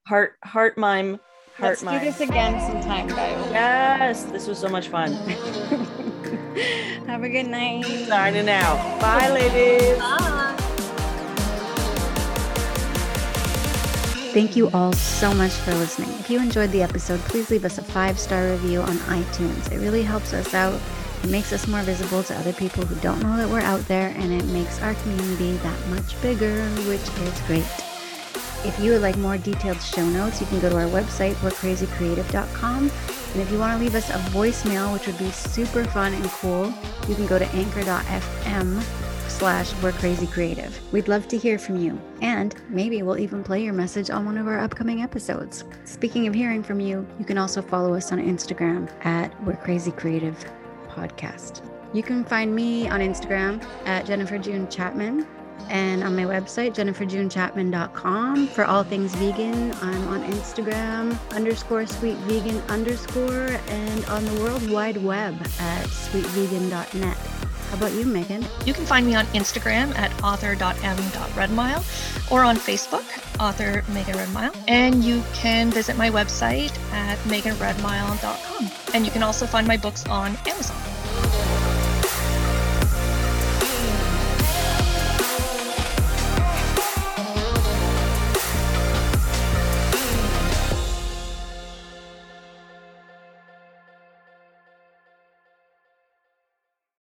Heart, heart mime,
Let's do this again sometime, guys.
Yes, this was so much fun.
Have a good night.
Signing out. Bye, ladies.
Bye.
Thank you all so much for listening. If you enjoyed the episode, please leave us a five star review on iTunes. It really helps us out. It makes us more visible to other people who don't know that we're out there, and it makes our community that much bigger, which is great. If you would like more detailed show notes, you can go to our website, we'recrazycreative.com. And if you want to leave us a voicemail, which would be super fun and cool, you can go to anchor.fm slash. We'd love to hear from you. And maybe we'll even play your message on one of our upcoming episodes. Speaking of hearing from you, you can also follow us on Instagram at we're podcast. You can find me on Instagram at Jennifer June Chapman and on my website, jenniferjunechapman.com. For all things vegan, I'm on Instagram, underscore sweet vegan underscore, and on the World Wide Web at sweetvegan.net. How about you, Megan?
You can find me on Instagram at author.m.redmile or on Facebook, author Megan Redmile. And you can visit my website at meganredmile.com. And you can also find my books on Amazon.